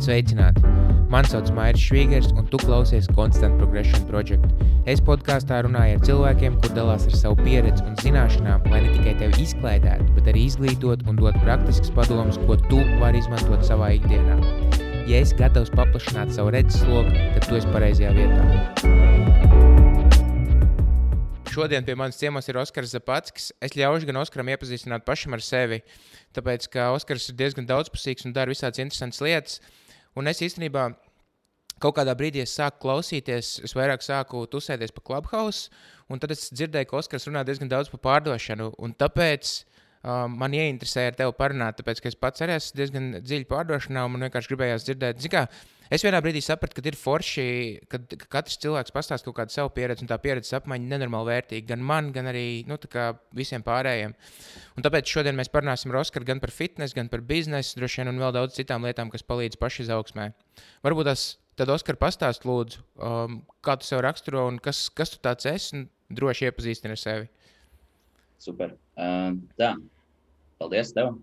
Esiet sveicināti! Mani sauc Mairis Švīgers, un tu klausies Constant Progression Project. Es podkāstā runāju ar cilvēkiem, kur dalās ar savu pieredzi un zināšanām, lai ne tikai tevi izklaidētu, bet arī izglītot un dot praktiskas padomus, ko tu vari izmantot savā ikdienā. Ja esi gatavs paplašināt savu redzesloku, tad tu esi pareizajā vietā. Šodien pie manis ciemos ir Oskars Zapatskis. Es ļaušu gan Oskaram iepazīstināt pašam ar sevi, tāpēc ka Oskars ir diezgan daudzpusīgs un dara visādas interesantas lietas. Un es īstenībā kaut kādā brīdī sāku klausīties, es vairāk sāku tusēties pa clubhouse, un tad es dzirdēju, ka Oskars runā diezgan daudz par pārdošanu. Tāpēc uh, man ieinteresēja ar tevi parunāt, tāpēc ka es pats arī esmu diezgan dziļi pārdošanā, un man vienkārši gribējās dzirdēt, zināmā Es vienā brīdī sapratu, ka ir forši, ka, ka katrs cilvēks pastāsta kaut kādu savu pieredzi, un tā pieredzes apmaiņa ir nenormāli vērtīga gan man, gan arī nu, visiem pārējiem. Un tāpēc šodien mēs parunāsim ar Oskaru gan par fitnesu, gan par biznesu, droši vien, un vēl daudz citām lietām, kas palīdz pašizaugsmē. Varbūt tas tad Oskar pastāst, lūdzu, um, kā tu sev raksturo un kas, kas tu tāds esi, un droši iepazīstini ar sevi. Super. Tā. Paldies tev.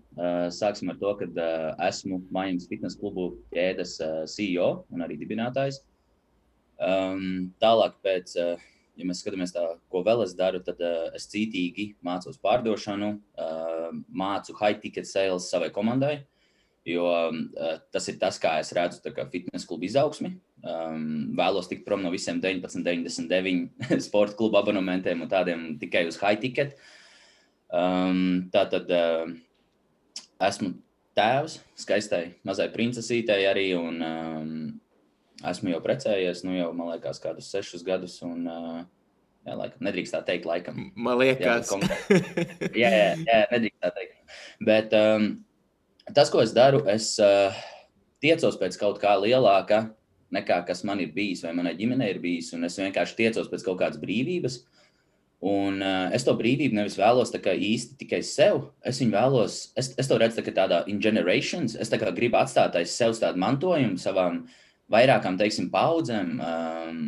Sāksim ar to, ka esmu Mājums Fitness klubu ķēdes CEO un arī dibinātājs. Tālāk, pēc, ja mēs skatāmies, tā, ko vēl es daru, tad uh, es cītīgi mācos pārdošanu, uh, mācu high ticket sales savai komandai, jo uh, tas ir tas, kā es redzu kā fitness klubu izaugsmi. Um, vēlos tikt prom no visiem 19, 99 sporta klubu abonementiem un tādiem tikai uz high ticket. Uh, Um, tā tad uh, esmu tēvs skaistai mazai princesītei arī, un um, esmu jau precējies, nu jau, man liekas, kādus sešus gadus, un uh, jā, laikam, nedrīkst tā teikt, laikam. Man liekas. Jā, jā, jā, jā nedrīkst tā teikt. Bet um, tas, ko es daru, es uh, tiecos pēc kaut kā lielāka nekā kas man ir bijis vai manai ģimenei ir bijis, un es vienkārši tiecos pēc kaut kādas brīvības. Uh, Un uh, es to brīvību nevis vēlos īsti tikai sev. Es viņu vēlos, es, es to redzu tā tādā in generations. Es tā gribu atstāt aiz sevis tādu mantojumu savām vairākām, teiksim, paudzēm, um,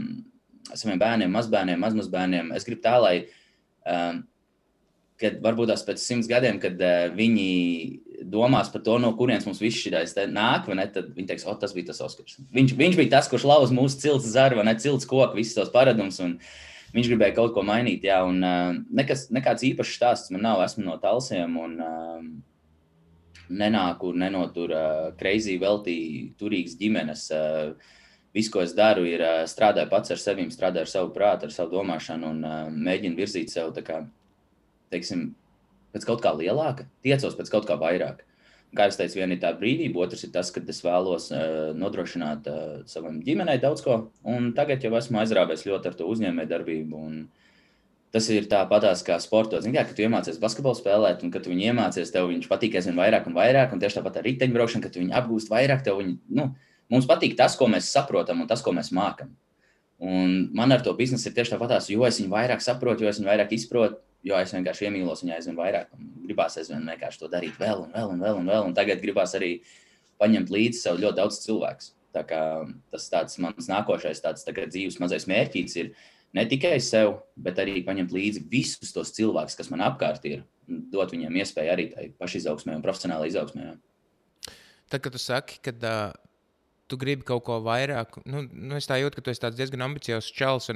saviem bērniem, mazbērniem, mazmazbērniem. Es gribu tā, lai, um, kad varbūt tās pēc simts gadiem, kad uh, viņi domās par to, no kurienes mums viss šis nāk, ne, tad viņi teiks, o, tas bija tas Oskars. Viņš, viņš bija tas, kurš lauza mūsu cilts zarva, ne cilts koku, visus tos paradumus. Un, uh, viņš gribēja kaut ko mainīt. Jā, un, uh, nekas, nekāds īpašs stāsts man nav. Esmu no talsiem un uh, nenāku ne no tur uh, kreizī veltī turīgas ģimenes. Uh, Viss, ko es daru, ir uh, strādāju pats ar sevi, strādāju ar savu prātu, ar savu domāšanu un uh, mēģinu virzīt sev kā, teiksim, pēc kaut kā lielāka, tiecos pēc kaut kā vairāk kā jau teicu, viena ir tā brīvība, otrs ir tas, ka es vēlos uh, nodrošināt uh, savam ģimenei daudz ko. Un tagad jau esmu aizrāvies ļoti ar to uzņēmējdarbību. Tas ir tāpatās kā sportos. Zini, kā, kad tu iemācies basketbolu spēlēt, un kad tu viņu iemācies, tev viņš patīk aizvien vairāk un vairāk. Un tieši tāpat ar riteņbraukšanu, kad tu viņu apgūst vairāk, tev viņi, nu, mums patīk tas, ko mēs saprotam un tas, ko mēs mākam. Un man ar to biznesu ir tieši tāpatās, jo es viņu vairāk saprotu, jo es viņu vairāk izprotu, jo es vienkārši iemīlos viņu aizvien vairāk. Gribās aizvien vienkārši to darīt vēl un vēl un vēl un vēl. Un tagad gribās arī paņemt līdzi sev ļoti daudz cilvēku. Tas tāds mans nākošais tāds, tā dzīves mazais mērķis ir ne tikai sev, bet arī paņemt līdzi visus tos cilvēkus, kas man apkārt ir, un dot viņiem iespēju arī tai pašizaugsmē un profesionālai izaugsmē. Tad, kad tu saki, ka uh, tu gribi kaut ko vairāk. Nu, nu es jūtu, ka tu esi diezgan ambiciozs čels.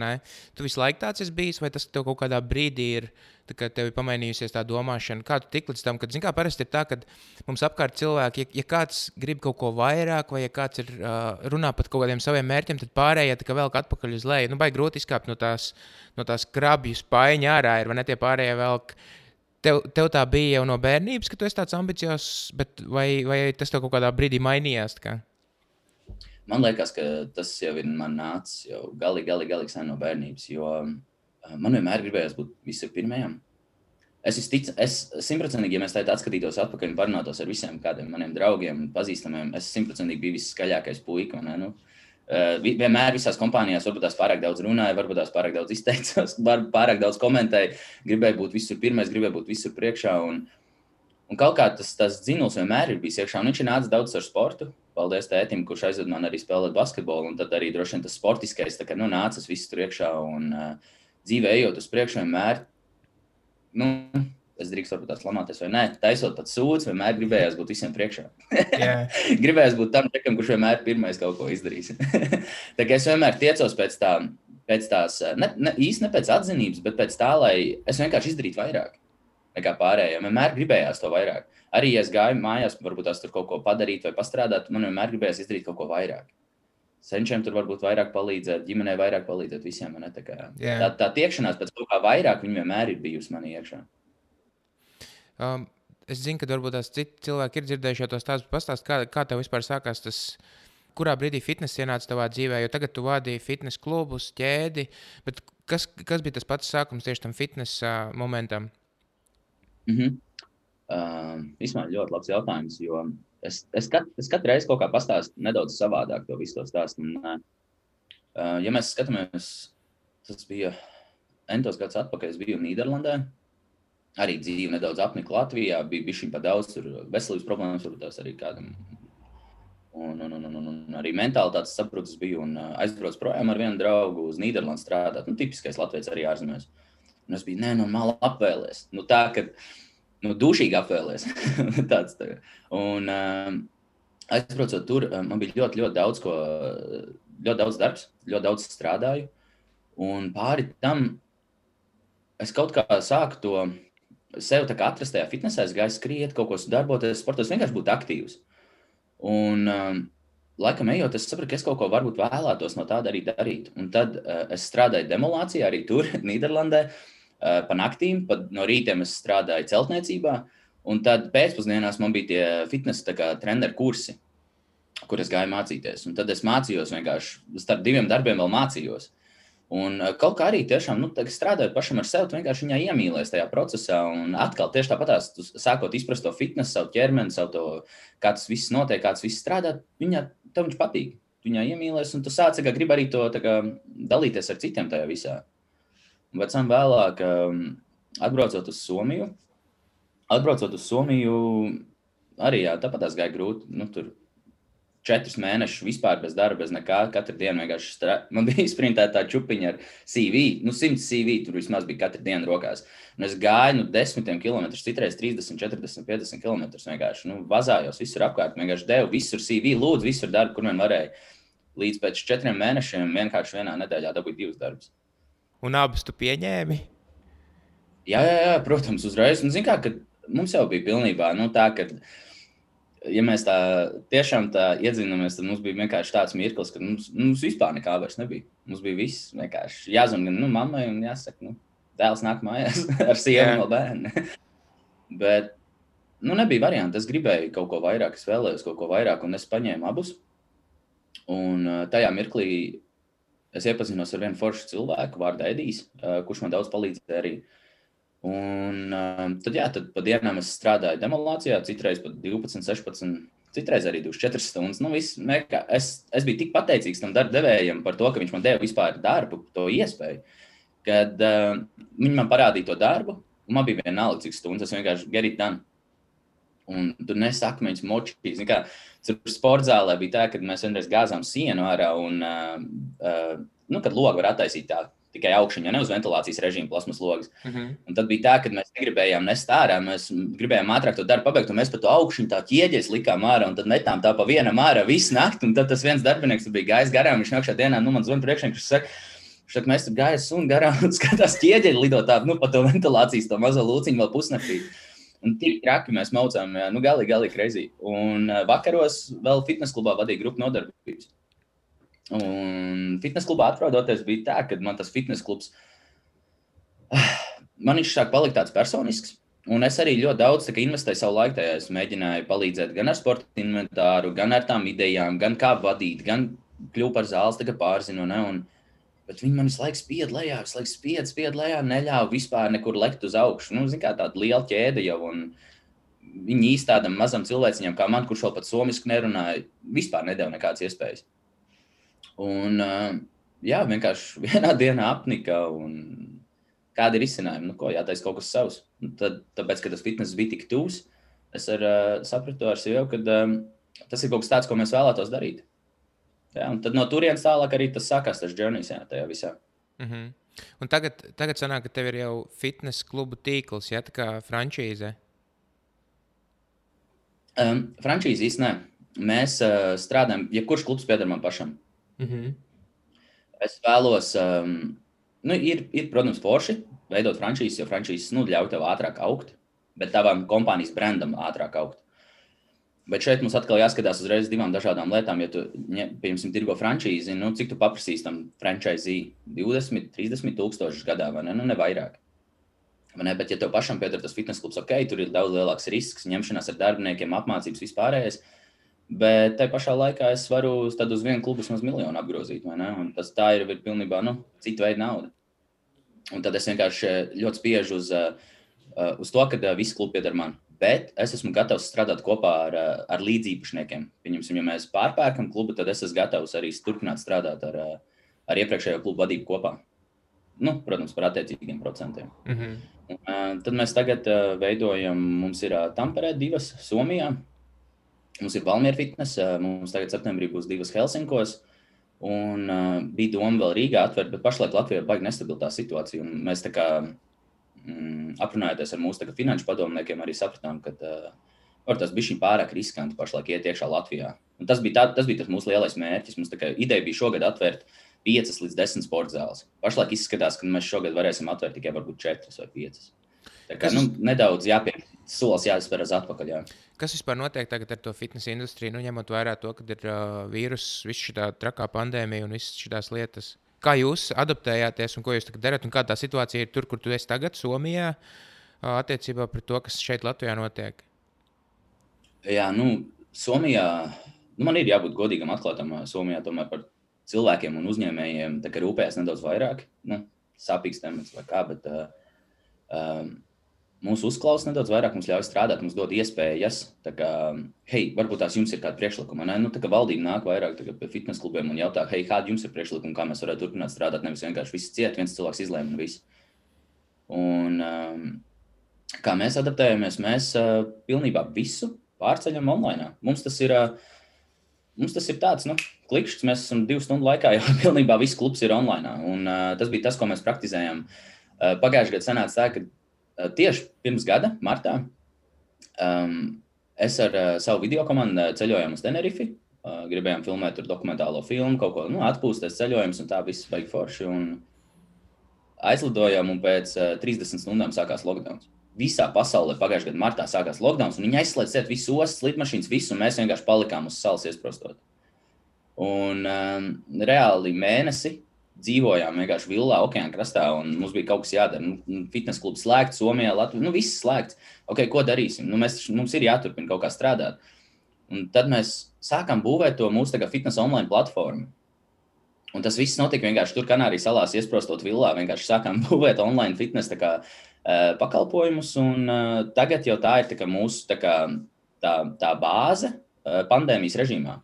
Tu visu laiku tāds esi bijis, vai tas tev kaut kādā brīdī ir? Ka tev ir pamainījusies tā domāšana, kā tu tik līdz tam, ka, zināmā mērā, parasti ir tā, ka mums apkārt cilvēki, ja, ja kāds grib kaut ko vairāk, vai ja kāds ir uh, runā par kaut kādiem saviem mērķiem, tad pārējie tā kā velk atpakaļ uz leju. Nu, baigi grūti izkāpt no tās, no tās krabju spaiņa ārā, ir, vai ne tie pārējie velk. Tev, tev tā bija jau no bērnības, ka tu esi tāds ambiciozs, vai, vai tas tev kaut kādā brīdī mainījās? Kā? Man liekas, ka tas jau ir man nācis jau galīgi, galīgi, galīgi sen no bērnības. Jo eh, man vienmēr gribējās būt visam pirmajam. Es simtprocentīgi, ja mēs tādā atskatītos atpakaļ un parunātos ar visiem kādiem maniem draugiem, pazīstamiem, es simtprocentīgi biju viskaļākais puika. Nu, uh, vienmēr visās kompānijās varbūt tās pārāk daudz runāja, varbūt tās pārāk daudz izteicās, pārāk daudz komentēja, gribēja būt visur pirmais, gribēja būt visur priekšā. Un, un kaut kā tas, tas dzinuls vienmēr ir bijis iekšā, un viņš ir nācis daudz ar sportu paldies tētim, kurš aizved man arī spēlēt basketbolu. Un tad arī droši vien tas sportiskais kā, nu, nācis viss tur iekšā. Un uh, dzīvē ejot uz priekšu, vienmēr nu, es drīkstu varbūt tās lamāties vai nē. Taisot pat sūdz, vienmēr gribējās būt visiem priekšā. yeah. gribējās būt tam čekam, kurš vienmēr pirmais kaut ko izdarīs. tā kā es vienmēr tiecos pēc, tā, pēc tās, ne, ne, īsti ne pēc atzinības, bet pēc tā, lai es vienkārši izdarītu vairāk nekā pārējiem. Vienmēr gribējās to vairāk. Arī, ja es gāju mājās, varbūt tās tur kaut ko padarīt vai pastrādāt, man vienmēr gribējās izdarīt kaut ko vairāk. Senčiem tur varbūt vairāk palīdzēt, ģimenei vairāk palīdzēt visiem. Tā, kā, yeah. tā, tā tiekšanās pēc kaut kā vairāk, viņa vienmēr ir bijusi manī iekšā. Um, es zinu, ka varbūt tās citi cilvēki ir dzirdējuši to stāstu. Pastāst, kā, kā tev vispār sākās tas, kurā brīdī fitness ienāca tavā dzīvē, jo tagad tu vadīji fitness klubus, ķēdi. Kas, kas bija tas pats sākums tieši tam fitness uh, momentam? Mm -hmm. Uh, Vispār ļoti labs jautājums, jo es, es, kat, es katru reizi kaut kā pastāstu nedaudz savādāk to visu to stāstu. Un, uh, ja mēs skatāmies, tas bija entos gadus atpakaļ, es biju Nīderlandē arī dzīve nedaudz apnika Latvijā, bija bijis pa daudz veselības problēmas, varbūt tās arī kādam. Un, un, un, un, un arī mentālitātes saprūcis bija un aizbraucis projām ar vienu draugu uz Nīderlandi strādāt. Nu, tipiskais Latvijas arī ārzemēs. Un es biju nenormāli apvēlēs. Nu, tā, ka nu, dušīgi apvēlēs. Tāds tā. Un um, aizbraucot tur, man bija ļoti, ļoti daudz, ko, ļoti daudz darbs, ļoti daudz strādāju. Un pāri tam es kaut kā sāku to sev atrast tajā fitnesā, es gāju skriet, kaut ko darboties, sportos, vienkārši būt aktīvs. Un, um, laikam, ejot, es sapratu, ka es kaut ko varbūt vēlētos no tāda arī darīt. Un tad uh, es strādāju demolācijā arī tur, Nīderlandē, uh, pa naktīm, pa, no rītiem es strādāju celtniecībā. Un tad pēcpusdienās man bija tie fitnesa treneru kursi, kur es gāju mācīties. Un tad es mācījos vienkārši starp diviem darbiem, vēl mācījos. Un eh, kaut kā arī tiešām, nu, strādājot pašam ar sevi, vienkārši viņā iemīlējies tajā procesā. Un atkal, tieši tāpat, sākot izprast to fitnesu, savu ķermeni, savu to, kā tas viss notiek, kā tas viss strādā, viņā tev viņš patīk. Viņā iemīlējies, un tu sāci, ka gribi arī to kā, dalīties ar citiem tajā visā. Pēc tam vēlāk, um, atbraucot uz Somiju, atbraucot uz Somiju, arī jā, tāpat tas gāja grūti. Nu, tur četrus mēnešus vispār bez darba, bez nekā. Katru dienu vienkārši strā... man bija izprintēta tā čupiņa ar CV. Nu, 100 CV tur vismaz bija katru dienu rokās. Un es gāju nu, desmitiem kilometrus, citreiz 30, 40, 50 km. Vienkārši nu, vazājos visur apkārt, vienkārši devu visur CV, lūdzu, visur darbu, kur vien varēja. Līdz pēc četriem mēnešiem vienkārši vienā nedēļā dabūju divus darbus. Un abus tu pieņēmi? Jā, jā, jā protams, uzreiz. Un, zin, kā, mums jau bija pilnībā nu, tā, ka ja mēs tā tiešām tā iedzinamies, tad mums bija vienkārši tāds mirklis, ka mums, mums vispār nekā vairs nebija. Mums bija viss vienkārši jāzina gan nu, mammai, un jāsaka, nu, dēls nāk mājās ar sievu no bērna. Bet nu, nebija variantu. Es gribēju kaut ko vairāk, es vēlējos kaut ko vairāk, un es paņēmu abus. Un tajā mirklī es iepazinos ar vienu foršu cilvēku, vārdu Edijs, kurš man daudz palīdzēja arī Un uh, tad, jā, tad pa dienām es strādāju demolācijā, citreiz pat 12, 16, citreiz arī 24 stundas. Nu, viss, mekā, es, es biju tik pateicīgs tam darba devējam par to, ka viņš man deva vispār darbu, to iespēju, kad uh, viņi man parādīja to darbu, man bija vienalga, cik stundas es vienkārši it done. Un tur nesaka, viņas močīs. Tur sporta zālē bija tā, ka mēs vienreiz gāzām sienu ārā, un, uh, uh, nu, kad logu var attaisīt tā tikai augšņā, ne uz ventilācijas režīmu, plasmas logs. Mm -hmm. Un tad bija tā, ka mēs negribējām nest ārā, mēs gribējām ātrāk to darbu pabeigt, un mēs pa to augšņu tā ķieģeļus likām ārā, un tad metām tā pa vienam ārā visu nakti. Un tad tas viens darbinieks bija gājis garām, viņš nākšā dienā, nu, man zvanīja priekšā, viņš saka, Šeit mēs tur gājām sunu garām un skatās ķieģeļi lidot tā, nu, pa to ventilācijas, to mazo lūciņu vēl pusnaktī. Un tik traki mēs maucām, jā, nu, galīgi, galīgi reizī. Un vakaros vēl fitnes klubā vadīja grupu nodarbības. Un fitnes klubā atrodoties, bija tā, ka man tas fitnes klubs, man viņš sāk palikt tāds personisks. Un es arī ļoti daudz investēju savu laiku tajā. Es mēģināju palīdzēt gan ar sporta inventāru, gan ar tām idejām, gan kā vadīt, gan kļūt par zāles pārzinu. Ne? Un, bet viņi man visu laiku spied lejā, visu laiku spied, spied lejā, neļāva vispār nekur lekt uz augšu. Nu, kā tāda liela ķēde jau. Un, viņi īsti tādam mazam cilvēciņam, kā man, kurš vēl pat somiski nerunāja, vispār nedēļa nekādas iespējas. Un, jā, vienkārši vienā dienā apnika. Kāda ir izcinājuma? Nu, ko jātaisa kaut kas savs. Un tad, tāpēc, ka tas fitness bija tik tūs, es ar, sapratu ar sevi, ka tas ir kaut kas tāds, ko mēs vēlētos darīt. Jā, un tad no turienes tālāk arī tas sākās, tas journeys, jā, tajā visā. Mm -hmm. Un tagad, tagad sanāk, ka tev ir jau fitnes klubu tīkls, ja tā kā frančīze. Um, frančīze īstenībā mēs uh, strādājam, ja kurš klubs pieder man pašam. Mm -hmm. Es vēlos, um, nu, ir, ir, protams, forši veidot frančīzes, jo frančīzes nu, ļauj tev ātrāk augt, bet tavam kompānijas brandam ātrāk augt. Bet šeit mums atkal jāskatās uzreiz divām dažādām lietām. Ja tu, piemēram, tirgo frančīzi, nu, cik tu paprasīsi tam frančīzī 20, 30 tūkstošus gadā, vai ne? Nu, ne vairāk. Vai ne? Bet, ja tev pašam pieder tas fitnes klubs, ok, tur ir daudz lielāks risks, ņemšanās ar darbiniekiem, apmācības vispārējais. Bet tajā pašā laikā es varu uz vienu klubu vismaz miljonu apgrozīt. Tas tā ir, ir pilnībā nu, cita veida nauda. Un tad es vienkārši ļoti spiežu uz, uh, uz to, ka uh, visi klubi pieder man. Bet es esmu gatavs strādāt kopā ar, uh, ar līdzīpašniekiem. Pieņemsim, ja mēs pārpērkam klubu, tad es esmu gatavs arī turpināt strādāt ar, ar iepriekšējo klubu vadību kopā. Nu, protams, par attiecīgiem procentiem. Mm -hmm. Un, tad mēs tagad veidojam, mums ir Tamperē divas, Somijā. Mums ir Valmiera fitness, mums tagad septembrī būs divas Helsinkos. Un uh, bija doma vēl Rīgā atvērt, bet pašlaik Latvijā ir baigta nestabilā situācija. Mēs tā kā mm, aprunājoties ar mūsu finanšu padomniekiem, arī sapratām, ka uh, tas bija pārāk riskanti pašlaik iet iekšā Latvijā. Un tas bija, tā, tas bija tas mūsu lielais mērķis. Mums kā, ideja bija šogad atvērt 5 līdz 10 sporta zāles. Pašlaik izskatās, ka mēs šogad varēsim atvērt tikai varbūt 4 vai 5. Tā kā nu, nedaudz jāpiek, solis jāspēr uz atpakaļ. Jā. Kas vispār notiek tagad ar to fitnes industriju, nu, ņemot vērā to, ka ir uh, vīruss, viss šī trakā pandēmija un visas šīs lietas? Kā jūs adaptējāties un ko jūs tagad darat? Un kā tā situācija ir tur, kur tu esi tagad, Somijā, uh, attiecībā pret to, kas šeit Latvijā notiek? Jā, nu, Somijā, nu, man ir jābūt godīgam, atklātam. Somijā tomēr par cilvēkiem un uzņēmējiem rūpējas nedaudz vairāk. Nu, sāpīgs temats vai kā, bet uh, um, mūs uzklausa nedaudz vairāk, mums ļauj strādāt, mums dod iespējas. Kā, hei, varbūt tās jums ir kāda priekšlikuma. Ne? Nu, tā kā valdība nāk vairāk pie fitnes klubiem un jautā, hei, kāda jums ir priekšlikuma, kā mēs varētu turpināt strādāt. Nevis vienkārši viss ciet, viens cilvēks izlēma un viss. Un, um, kā mēs adaptējamies, mēs uh, pilnībā visu pārceļam online. Mums tas ir. Uh, Mums tas ir tāds, nu, klikšķis. Mēs esam divu stundu laikā, jau pilnībā viss klubs ir online. Un, uh, tas bija tas, ko mēs praktizējām. Uh, Pagājušajā gadā sanāca tā, ka tieši pirms gada, martā, um, es ar uh, savu video komandu ceļojām uz Tenerifi. Uh, gribējām filmēt tur dokumentālo filmu, kaut ko nu, atpūsties, ceļojums, un tā viss bija forši. Un aizlidojām, un pēc uh, 30 stundām sākās lockdown. Visā pasaulē pagājušajā gadā martā sākās lockdown, un viņi aizslēdz visu ostas, lidmašīnas, visu, un mēs vienkārši palikām uz salas iesprostot. Un um, reāli mēnesi dzīvojām vienkārši villā, okeāna krastā, un mums bija kaut kas jādara. Nu, fitnes klubs slēgts, Somijā, Latvijā, nu viss slēgts. Okay, ko darīsim? Nu, mēs, mums ir jāturpina kaut kā strādāt. Un tad mēs sākām būvēt to mūsu fitnes online platformu. Un tas viss notika vienkārši tur, Kanārijas salās, iesprostot villā. Vienkārši sākām būvēt online fitnes kā, uh, pakalpojumus. Un, uh, tagad jau tā ir tā mūsu tā, kā, tā, tā bāze uh, pandēmijas režīmā.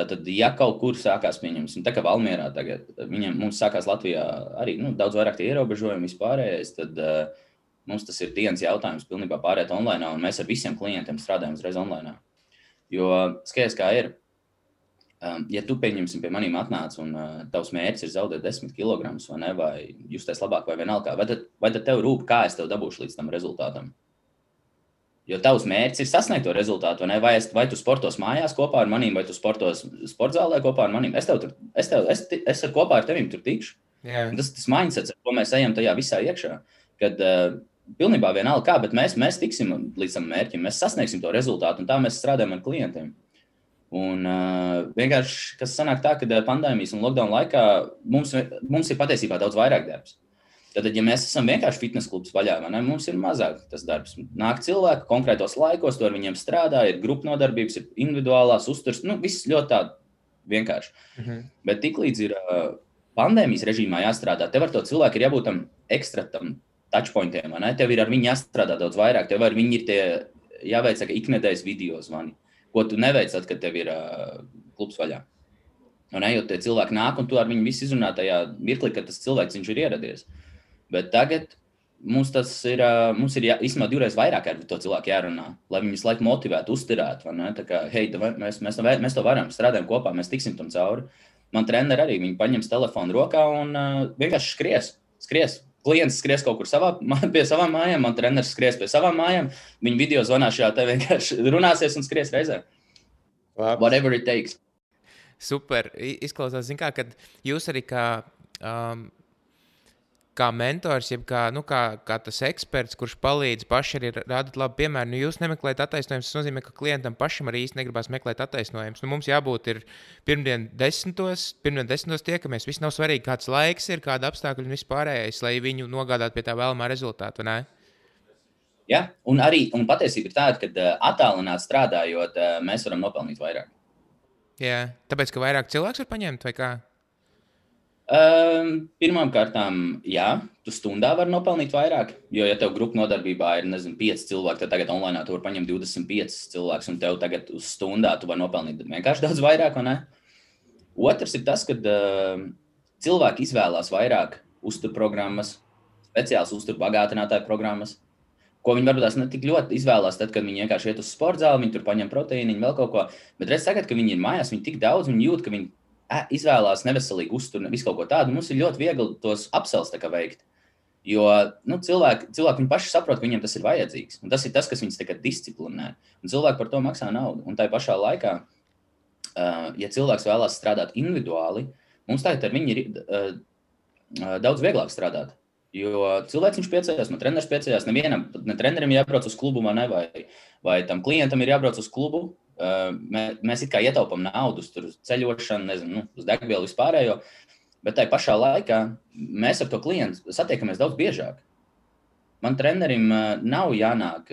Tātad, ja kaut kur sākās, pieņemsim, tā kā Valmjerā tagad, viņam, mums sākās Latvijā arī nu, daudz vairāk tie ierobežojumi vispārējais, tad uh, mums tas ir dienas jautājums pilnībā pārēt online, un mēs ar visiem klientiem strādājam uzreiz online. Jo skaidrs, kā ir, um, ja tu, pieņemsim, pie maniem atnāc un uh, tavs mērķis ir zaudēt 10 kg vai ne, vai justies labāk vai vienalga, vai tad, vai tad tev rūp, kā es tev dabūšu līdz tam rezultātam? Jo tavs mērķis ir sasniegt to rezultātu, vai, vai, es, vai tu sportos mājās kopā ar maniem, vai tu sportos sporta zālē kopā ar maniem. Es tev tur, es, tev, es, es ar kopā ar tevi tur tikšu. Yeah. Tas ir tas mindsets, ar ko mēs ejam tajā visā iekšā. Kad uh, pilnībā vienalga kā, bet mēs, mēs tiksim līdz tam mērķim, mēs sasniegsim to rezultātu, un tā mēs strādājam ar klientiem. Un uh, vienkārši, kas sanāk tā, ka pandēmijas un lockdown laikā mums, mums ir patiesībā daudz vairāk darbs. Tad, ja mēs esam vienkārši fitnes klubs vaļā, ne, mums ir mazāk tas darbs. Nāk cilvēki konkrētos laikos, to ar viņiem strādā, ir grupu nodarbības, ir individuālās uzturs. Nu, viss ļoti tā vienkārši. Mm -hmm. Bet tiklīdz ir pandēmijas režīmā jāstrādā, tev ar to cilvēku ir jābūt tam ekstra tam touchpointiem. Tev ir ar viņu jāstrādā daudz vairāk, tev ar viņu ir tie jāveic iknedēļas video zvani, ko tu neveic, tad, kad tev ir uh, klubs vaļā. Un ejot, tie cilvēki nāk, un tu ar viņu visu izrunā tajā mirklī, kad tas cilvēks ir ieradies. Uh, Bet tagad mums tas ir, mums ir jā, īstenībā divreiz vairāk ar to cilvēku jārunā, lai viņus laiku motivētu, uzturētu. Kā, hei, mēs, mēs, mēs to varam, strādājam kopā, mēs tiksim tam cauri. Man treneri arī viņi paņems telefonu rokā un uh, vienkārši skries. skries. Klients skries kaut kur savā, pie savām mājām, man treneris skries pie savām mājām. Viņa video zvanā šajā te vienkārši runāsies un skries reizē. Labs. Whatever it takes. Super. Izklausās, kā, kad jūs arī kā um, kā mentors, jeb kā, nu, kā, kā tas eksperts, kurš palīdz paši arī rādīt labu piemēru. Nu, jūs nemeklējat attaisnojumus, tas nozīmē, ka klientam pašam arī īsti negribas meklēt attaisnojumus. Nu, mums jābūt ir pirmdien desmitos, pirmdien desmitos tiekamies. Viss nav svarīgi, kāds laiks ir, kāda apstākļa un vispārējais, lai viņu nogādātu pie tā vēlamā rezultāta. Ne? Ja? Un arī un patiesība ir tāda, ka attālināti strādājot, mēs varam nopelnīt vairāk. Jā, tāpēc, ka vairāk cilvēks var paņemt vai kā? Um, Pirmkārt, jā, tu stundā vari nopelnīt vairāk. Jo, ja tev grupu nodarbībā ir nezinu, 5 cilvēki, tad tagad online tu vari paņemt 25 cilvēkus, un tev tagad uz stundā tu vari nopelnīt vienkārši daudz vairāk. Otrs ir tas, ka uh, cilvēki izvēlās vairāk uzturprogrammas, speciālas uzturbagātinātāju programmas, ko viņi varbūt ne tik ļoti izvēlās, tad, kad viņi vienkārši iet uz sporta zāli, viņi tur paņem proteīnu, vēl kaut ko. Bet redz, tagad, kad viņi ir mājās, viņi tik daudz, viņi jūt, ka viņi izvēlās neveselīgu uzturu, visu kaut ko tādu, mums ir ļoti viegli tos apsels veikt. Jo nu, cilvēki, cilvēki paši saprot, ka viņiem tas ir vajadzīgs. Un tas ir tas, kas viņus disciplinē. Un cilvēki par to maksā naudu. Un tā pašā laikā, ja cilvēks vēlās strādāt individuāli, mums tagad ar viņu ir daudz vieglāk strādāt. Jo cilvēks viņš priecājās, no treneris priecājās. Nevienam, ne trenerim jābrauc uz klubu, vai, vai tam klientam ir jābrauc uz klubu. Mēs, it kā ietaupām naudu uz ceļošanu, nezinu, nu, uz degvielu vispārējo, bet tajā pašā laikā mēs ar to klientu satiekamies daudz biežāk. Man trenerim nav jānāk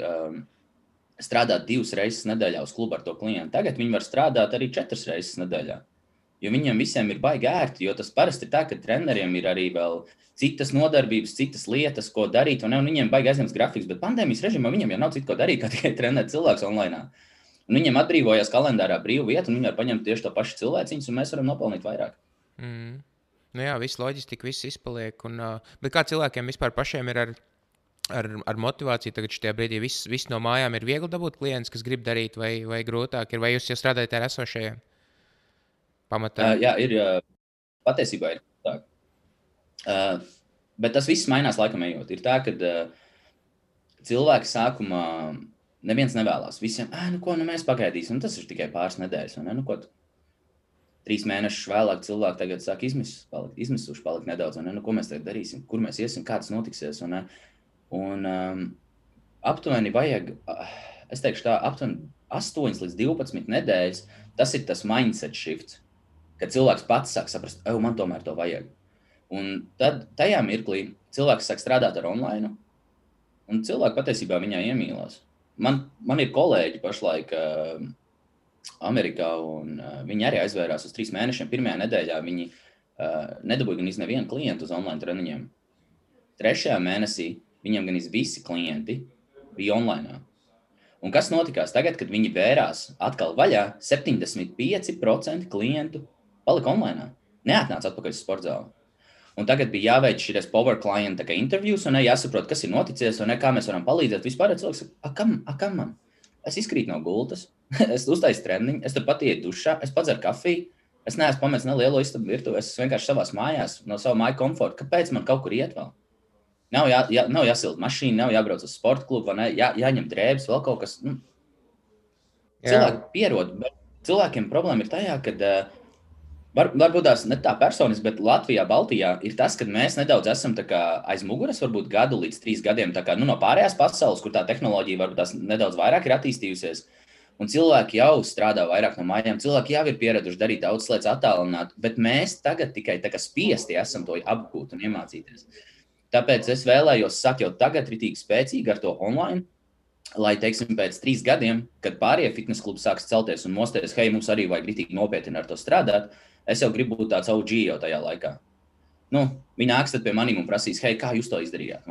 strādāt divas reizes nedēļā uz klubu ar to klientu. Tagad viņi var strādāt arī četras reizes nedēļā. Jo viņiem visiem ir baigi ērti, jo tas parasti ir tā, ka treneriem ir arī vēl citas nodarbības, citas lietas, ko darīt. Un, ne, un viņiem baigi aizņemts grafiks, bet pandēmijas režīmā viņiem jau nav citu ko darīt, kā tikai trenēt cilvēks online. Un viņiem atbrīvojas kalendārā brīva vieta, un viņi var paņemt tieši to pašu cilvēciņu, un mēs varam nopelnīt vairāk. Mm. Nu jā, viss loģistika, viss izpaliek. Un, uh, bet kā cilvēkiem vispār pašiem ir ar, ar, ar motivāciju, tagad šajā brīdī viss, viss no mājām ir viegli dabūt klients, kas grib darīt, vai, vai grūtāk ir, vai jūs jau strādājat ar esošajiem pamatā? Uh, jā, ir uh, patiesībā ir tā. Uh, bet tas viss mainās laikam ejot. Ir tā, ka uh, cilvēki sākumā neviens nevēlas. Visiem, ah, nu, ko nu mēs pagaidīsim, tas ir tikai pāris nedēļas. Ne? Nu, ko, trīs mēnešus vēlāk cilvēki tagad sāk izmisuši, palikt, izmisuši palikt nedaudz. Ne? Nu, ko mēs tagad darīsim, kur mēs iesim, kā tas notiksies. Un, un um, aptuveni vajag, es teikšu tā, aptuveni 8 līdz 12 nedēļas. Tas ir tas mindset shifts, kad cilvēks pats sāk saprast, ej, man tomēr to vajag. Un tad tajā mirklī cilvēks sāk strādāt ar online, un cilvēki patiesībā viņā iemīlās man, man ir kolēģi pašlaik uh, Amerikā, un uh, viņi arī aizvērās uz trīs mēnešiem. Pirmajā nedēļā viņi uh, nedabūja gan nevienu klientu uz online treniņiem. Trešajā mēnesī viņiem gan visi klienti bija online. Un kas notikās tagad, kad viņi vērās atkal vaļā? 75% klientu palika online. Neatnāca atpakaļ uz sporta zāli. Un tagad bija jāveic šis power client intervijas, un jāsaprot, kas ir noticis, un kā mēs varam palīdzēt. Vispār cilvēks saka, kam, a, kam man? Es izkrītu no gultas, es uztaisu treniņu, es pat ietu dušā, es padzeru kafiju. Es neesmu pametis ne lielo istabu virtuvi, es vienkārši savā mājās, no sava māja komforta. Kāpēc man kaut kur iet vēl? Nav, jā, jā, nav jāsilda mašīna, nav jābrauc uz sporta klubu, ne, jā, jāņem drēbes, vēl kaut kas. Nu. Cilvēki pierod, bet cilvēkiem problēma ir tajā, ka uh, Var, varbūt tās ne tā personis, bet Latvijā, Baltijā ir tas, ka mēs nedaudz esam aiz muguras, varbūt gadu līdz trīs gadiem kā, nu, no pārējās pasaules, kur tā tehnoloģija varbūt tās nedaudz vairāk ir attīstījusies. Un cilvēki jau strādā vairāk no mājām, cilvēki jau ir pieraduši darīt daudzas lietas attālināt, bet mēs tagad tikai spiesti esam to apgūt un iemācīties. Tāpēc es vēlējos sakt jau tagad ritīgi spēcīgi ar to online, lai, teiksim, pēc trīs gadiem, kad pārējie fitnes klubi sāks celties un mosties, hei, mums arī vajag ritīgi nopietni ar to strādāt, es jau gribu būt tāds OG jau tajā laikā. Nu, viņi nāks pie maniem un prasīs, hei, kā jūs to izdarījāt?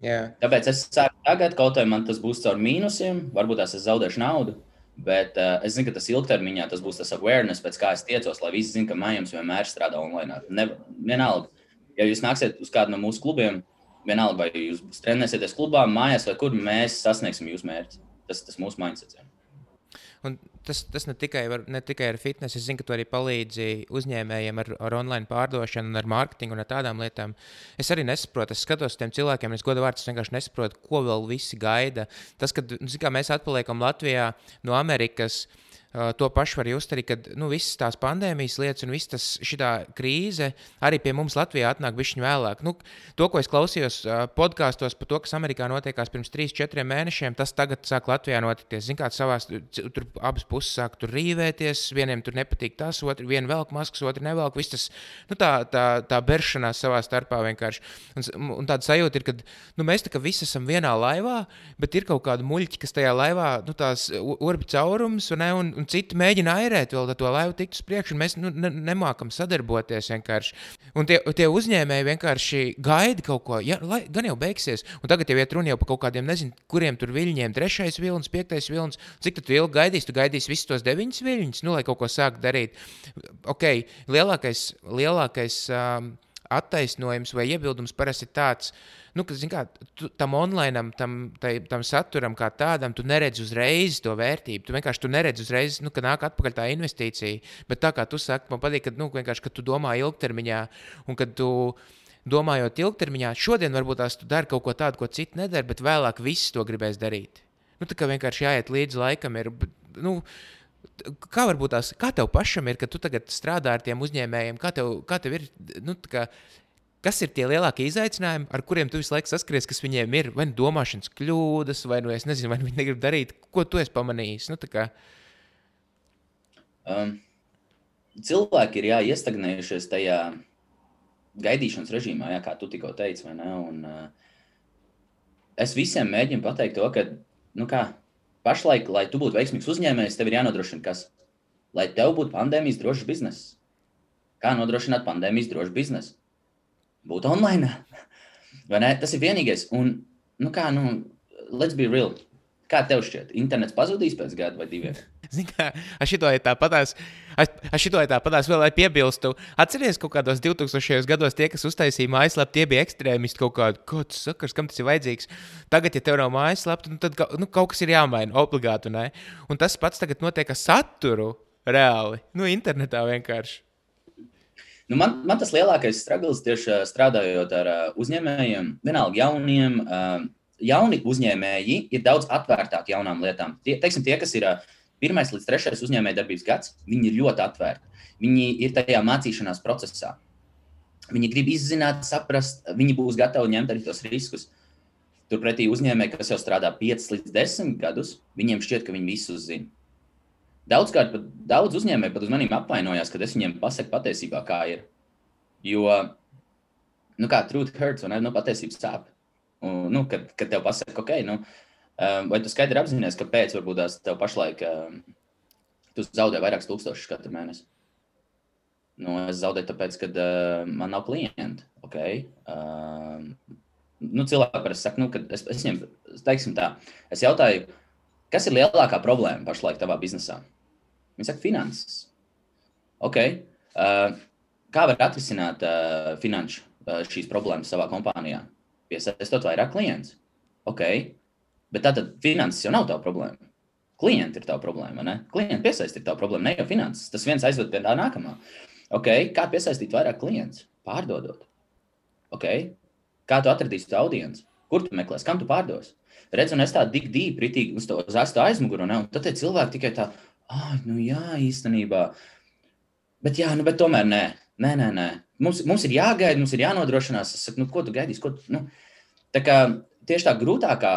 Yeah. Tāpēc es sāku tagad, kaut arī man tas būs caur mīnusiem, varbūt es zaudēšu naudu. Bet uh, es zinu, ka tas ilgtermiņā tas būs tas awareness, pēc kā es tiecos, lai visi zinātu, ka mājās vienmēr strādā online. Ne, vienalga, ja jūs nāksiet uz kādu no mūsu klubiem, vienalga, vai jūs trenēsieties klubā, mājās vai kur, mēs sasniegsim jūsu mērķi. Tas ir mūsu mindsets. Un tas, tas ne, tikai var, ne tikai ar fitnesu, es zinu, ka tu arī palīdzi uzņēmējiem ar, ar online pārdošanu, ar mārketingu un ar tādām lietām. Es arī nesaprotu, es skatos tiem cilvēkiem, es godu vārdu, es vienkārši nesaprotu, ko vēl visi gaida. Tas, ka nu, zin, mēs atpaliekam Latvijā no Amerikas. Uh, to pašu var just arī, kad nu, visas tās pandēmijas lietas un viss šī krīze arī pie mums Latvijā atnāk bišķiņu vēlāk. Nu, to, ko es klausījos uh, podkāstos par to, kas Amerikā notiekās pirms 3-4 mēnešiem, tas tagad sāk Latvijā notikties. Ziniet, kāds savās tur abas puses sāk tur rīvēties, vieniem tur nepatīk tas, otru vienu velk maskas, otru nevelk. Viss tas nu, tā, tā, tā beršanās savā starpā vienkārši. Un, un tāda sajūta ir, ka nu, mēs tā kā visi esam vienā laivā, bet ir kaut kāda muļķa, kas tajā laivā nu, tās urbi caurums un, un, un citi mēģina airēt vēl to laivu tikt uz priekšu, un mēs nu, ne, nemākam sadarboties vienkārši. Un tie, tie uzņēmēji vienkārši gaida kaut ko, ja, lai, gan jau beigsies. Un tagad jau iet runa par kaut kādiem, nezinu, kuriem tur viļņiem, trešais vilnis, piektais vilnis. Cik tu ilgi gaidīsi? Tu gaidīsi visus tos deviņus viļņus, nu, lai kaut ko sāktu darīt. Ok, lielākais, lielākais um, attaisnojums vai iebildums parasti ir tāds, ka nu, ka, kā, tu, tam online, tam, tai, tam saturam kā tādam, tu neredzi uzreiz to vērtību. Tu vienkārši tu neredzi uzreiz, nu, ka nāk atpakaļ tā investīcija. Bet tā kā tu saki, man patīk, ka, nu, ka tu domā ilgtermiņā un kad tu domājot ilgtermiņā, šodien varbūt tās tu dari kaut ko tādu, ko citi nedara, bet vēlāk viss to gribēs darīt. Nu, tā kā vienkārši jāiet līdzi laikam. Ir, nu, Kā varbūt tās, kā tev pašam ir, ka tu tagad strādā ar tiem uzņēmējiem, kā tev, kā tev ir, nu, kā, Kas ir tie lielākie izaicinājumi, ar kuriem tu visu laiku saskaries, kas viņiem ir? Vai nu domāšanas kļūdas, vai nu es nezinu, vai nu viņi negrib darīt, ko tu esi pamanījis? Nu, um, cilvēki ir jā, iestagnējušies tajā gaidīšanas režīmā, jā, kā tu tikko teici. Un, uh, es visiem mēģinu pateikt to, ka nu kā, pašlaik, lai tu būtu veiksmīgs uzņēmējs, tev ir jānodrošina kas? Lai tev būtu pandēmijas drošs bizness. Kā nodrošināt pandēmijas drošu biznesu? būt online. Tas ir vienīgais. Un, nu kā, nu, let's be real. Kā tev šķiet, internets pazudīs pēc gada vai diviem? Zini, kā ar šito ir tāpatās, ar šito ir tāpatās vēl, piebilstu. Atceries, kaut kādos 2000. gados tie, kas uztaisīja mājaslapu, tie bija ekstrēmisti kaut kādi, ko tas sakars, kam tas ir vajadzīgs. Tagad, ja tev nav mājaslapa, nu, tad nu, kaut kas ir jāmaina obligāti. Ne? Un tas pats tagad notiek ar saturu reāli, nu, internetā vienkārši. Nu, man, man tas lielākais stragls tieši strādājot ar uzņēmējiem, vienalga jauniem. Jauni uzņēmēji ir daudz atvērtāki jaunām lietām. Tie, teiksim, tie kas ir pirmais līdz trešais uzņēmējdarbības gads, viņi ir ļoti atvērti. Viņi ir tajā mācīšanās procesā. Viņi grib izzināt, saprast, viņi būs gatavi ņemt arī tos riskus. Turpretī uzņēmēji, kas jau strādā 5 līdz 10 gadus, viņiem šķiet, ka viņi visu zina. Daudzkārt pat daudz uzņēmēju pat uz maniem apvainojās, kad es viņiem pasaku patiesībā, kā ir. Jo, nu, kā truth hurts, ne? Nu, patiesība sāp. Un, nu, kad, kad tev pasaka, ok, nu, um, vai tu skaidri apzinājies, kāpēc varbūt tās tev pašlaik um, tu zaudē vairākus tūkstošus katru mēnesi? Nu, es zaudēju, tāpēc, ka uh, man nav klienti. Okay? Uh, nu, cilvēki parasti saka, nu, ka es, es viņiem, teiksim tā, es jautāju, Kas ir lielākā problēma pašlaik tavā biznesā? Viņi saka, finanses. Okay. Uh, kā var atrisināt uh, finanšu uh, šīs problēmas savā kompānijā? Piesaistot vairāk klientus. Okay. Bet tātad finanses jau nav tā problēma. Klienti ir tā problēma. Ne? Klienti piesaistīt tā problēma, ne jau finanses. Tas viens aizved pie tā nākamā. Okay. Kā piesaistīt vairāk klientus? Pārdodot. Okay. Kā tu atradīsi to audienci? Kur tu meklēsi, kam tu pārdosi? redzu, un es tādu tik dīvainu, ritīgi uz to zestu aizmuguru, un tad cilvēki tikai tā, ah, nu jā, īstenībā. Bet jā, nu, bet tomēr nē, nē, nē. nē. Mums, mums ir jāgaida, mums ir jānodrošinās. Es saku, nu, ko tu gaidīsi? Ko tu, nu? Tā kā tieši tā grūtākā,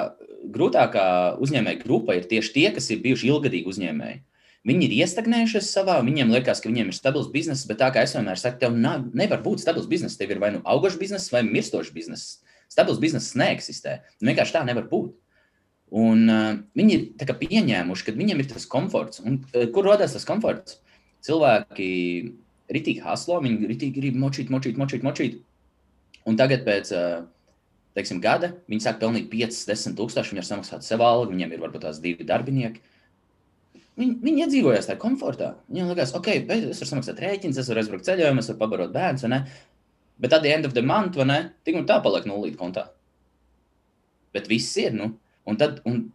grūtākā uzņēmēja grupa ir tieši tie, kas ir bijuši ilgadīgi uzņēmēji. Viņi ir iestagnējušies savā, viņiem liekas, ka viņiem ir stabils bizness, bet tā kā es vienmēr saku, tev nav, nevar būt stabils bizness. Tev ir vai nu augošs bizness, vai mirstošs bizness. Stabils bizness neeksistē. Nu, vienkārši tā nevar būt. Un, uh, viņi ir pieņēmuši, ka viņiem ir tas komforts. Un, uh, kur rodas tas komforts? Cilvēki ritīgi haslo, viņi ritīgi grib močīt, močīt, močīt, močīt. Un tagad pēc uh, teiksim, gada viņi sāk pelnīt 5, 10 tūkstoši, viņi var samaksāt sev algu, viņiem ir varbūt tās divi darbinieki. Viņi, viņi iedzīvojās tajā komfortā. Viņiem liekas, ok, es varu samaksāt rēķinus, es varu aizbraukt ceļojumu, es varu pabarot bērnus, bet at the end of the month, vai ne, tik un tā paliek nulīt kontā. Bet viss ir, nu, Un, tad, un,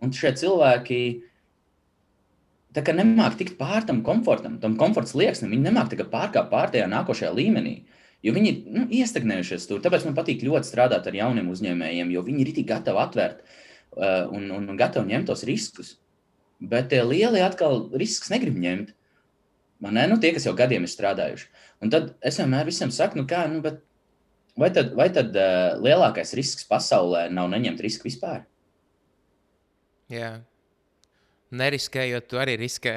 un šie cilvēki, tā kā nemāk tikt pār tam komfortam, tam komforta slieksnim. Viņi nemāk pārkāpt pār tajā nākošajā līmenī. Jo viņi ir nu, iestagnējušies tur. Tāpēc man patīk ļoti strādāt ar jauniem uzņēmējiem, jo viņi ir tik gatavi atvērt uh, un, un, un gatavi ņemt tos riskus. Bet tie lielie atkal riskus negrib ņemt. Man ne, nu, tie, kas jau gadiem ir strādājuši. Un tad es vienmēr visiem saku, nu kā, nu, vai tad, vai tad uh, lielākais risks pasaulē nav neņemt risku vispār? Jā, neriskējot, tu arī riskē.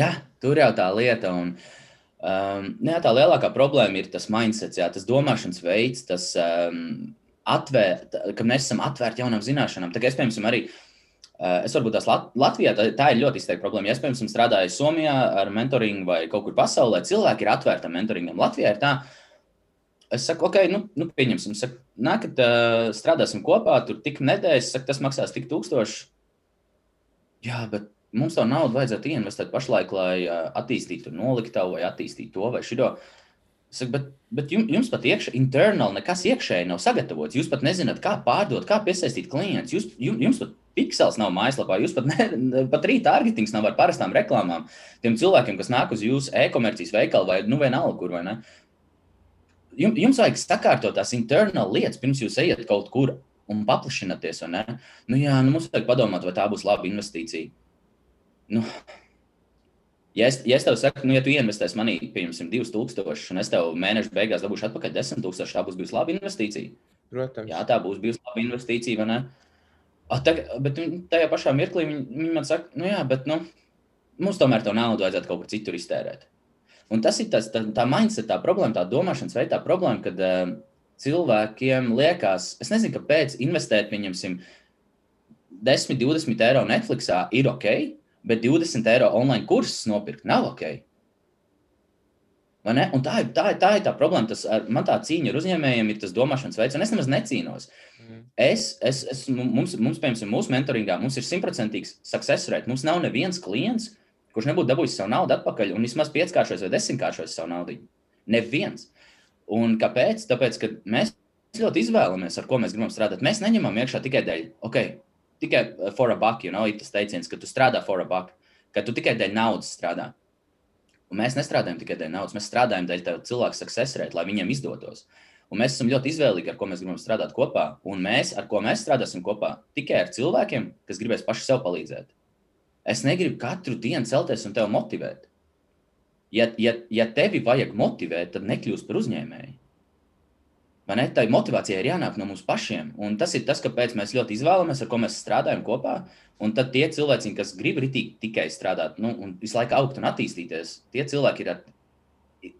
jā, tur jau tā lieta. Un, um, jā, tā lielākā problēma ir tas mindset, jā, tas domāšanas veids, tas um, atvērt, ka mēs esam atvērti jaunām zināšanām. Tagad, es, piemēram, arī uh, Eh, es varbūt tās Lat Latvijā tā, tā ir ļoti izteikta problēma. Ja es, piemēram, strādāju Somijā ar mentoringu vai kaut kur pasaulē, cilvēki ir atvērti mentoringam. Latvijā ir tā, es saku, ok, nu, nu pieņemsim, saku, nākat, uh, strādāsim kopā, tur tik nedēļas, saku, tas maksās tik tūkstoši. Jā, bet mums to naudu vajadzētu investēt pašlaik, lai attīstītu noliktavu vai attīstītu to vai šito. Saku, bet, bet jums, jums pat iekšā, internali nekas iekšēji nav sagatavots. Jūs pat nezināt, kā pārdot, kā piesaistīt klientus. Jūs, jums pat Pixels nav mājaslapā, jūs pat, ne, pat retargetings nav ar parastām reklāmām. Tiem cilvēkiem, kas nāk uz jūsu e-komercijas veikalu vai nu vienalga, kur vai ne. Jums, jums vajag sakārtot tās internal lietas, pirms jūs ejat kaut kur un paplašināties. Nu, jā, nu, mums vajag padomāt, vai tā būs laba investīcija. Nu, Ja es, ja es tev saku, nu, ja tu ieinvestēsi manī, piemēram, 2000, un es tev mēneša beigās dabūšu atpakaļ 10 000, tā būs bijusi laba investīcija. Protams. Jā, tā būs bijusi laba investīcija, vai ne? Tag, bet tajā pašā mirklī viņi, viņi man saka, nu jā, bet nu, mums tomēr to naudu vajadzētu kaut kur citur iztērēt. Un tas ir tas, tā, tā mindset, tā problēma, tā domāšanas veida, tā problēma, kad uh, cilvēkiem liekas, es nezinu, kāpēc investēt, pieņemsim, 10, 20 eiro Netflixā ir ok, bet 20 eiro online kursus nopirkt nav ok. Tā ir, tā, ir, tā ir tā problēma. Tas, man tā cīņa ar uzņēmējiem ir tas domāšanas veids, un es nemaz necīnos. Mm. Es, es, es, mums, mums, piemēram, mūsu mentoringā mums ir simtprocentīgs success rate. Mums nav neviens klients, kurš nebūtu dabūjis savu naudu atpakaļ un vismaz pieckāršos vai desmitkāršos savu naudu. Neviens. Un kāpēc? Tāpēc, ka mēs ļoti izvēlamies, ar ko mēs gribam strādāt. Mēs neņemam iekšā tikai dēļ, ok, tikai for a buck, you know, ir tas teiciens, ka tu strādā for a buck, ka tu tikai dēļ naudas strādā. Un mēs nestrādājam tikai dēļ naudas, mēs strādājam dēļ tā cilvēka success rate, lai viņiem izdotos. Un mēs esam ļoti izvēlīgi, ar ko mēs gribam strādāt kopā. Un mēs, ar ko mēs strādāsim kopā, tikai ar cilvēkiem, kas gribēs paši sev palīdzēt. Es negribu katru dienu celties un tevi motivēt. Ja, ja, ja tevi vajag motivēt, tad nekļūst par uzņēmēju. Ne? Tā motivācija ir jānāk no mums pašiem. Un tas ir tas, kāpēc mēs ļoti izvēlamies, ar ko mēs strādājam kopā. Un tad tie cilvēki, kas grib ritīgi tikai strādāt, nu, un visu laiku augt un attīstīties, tie cilvēki ir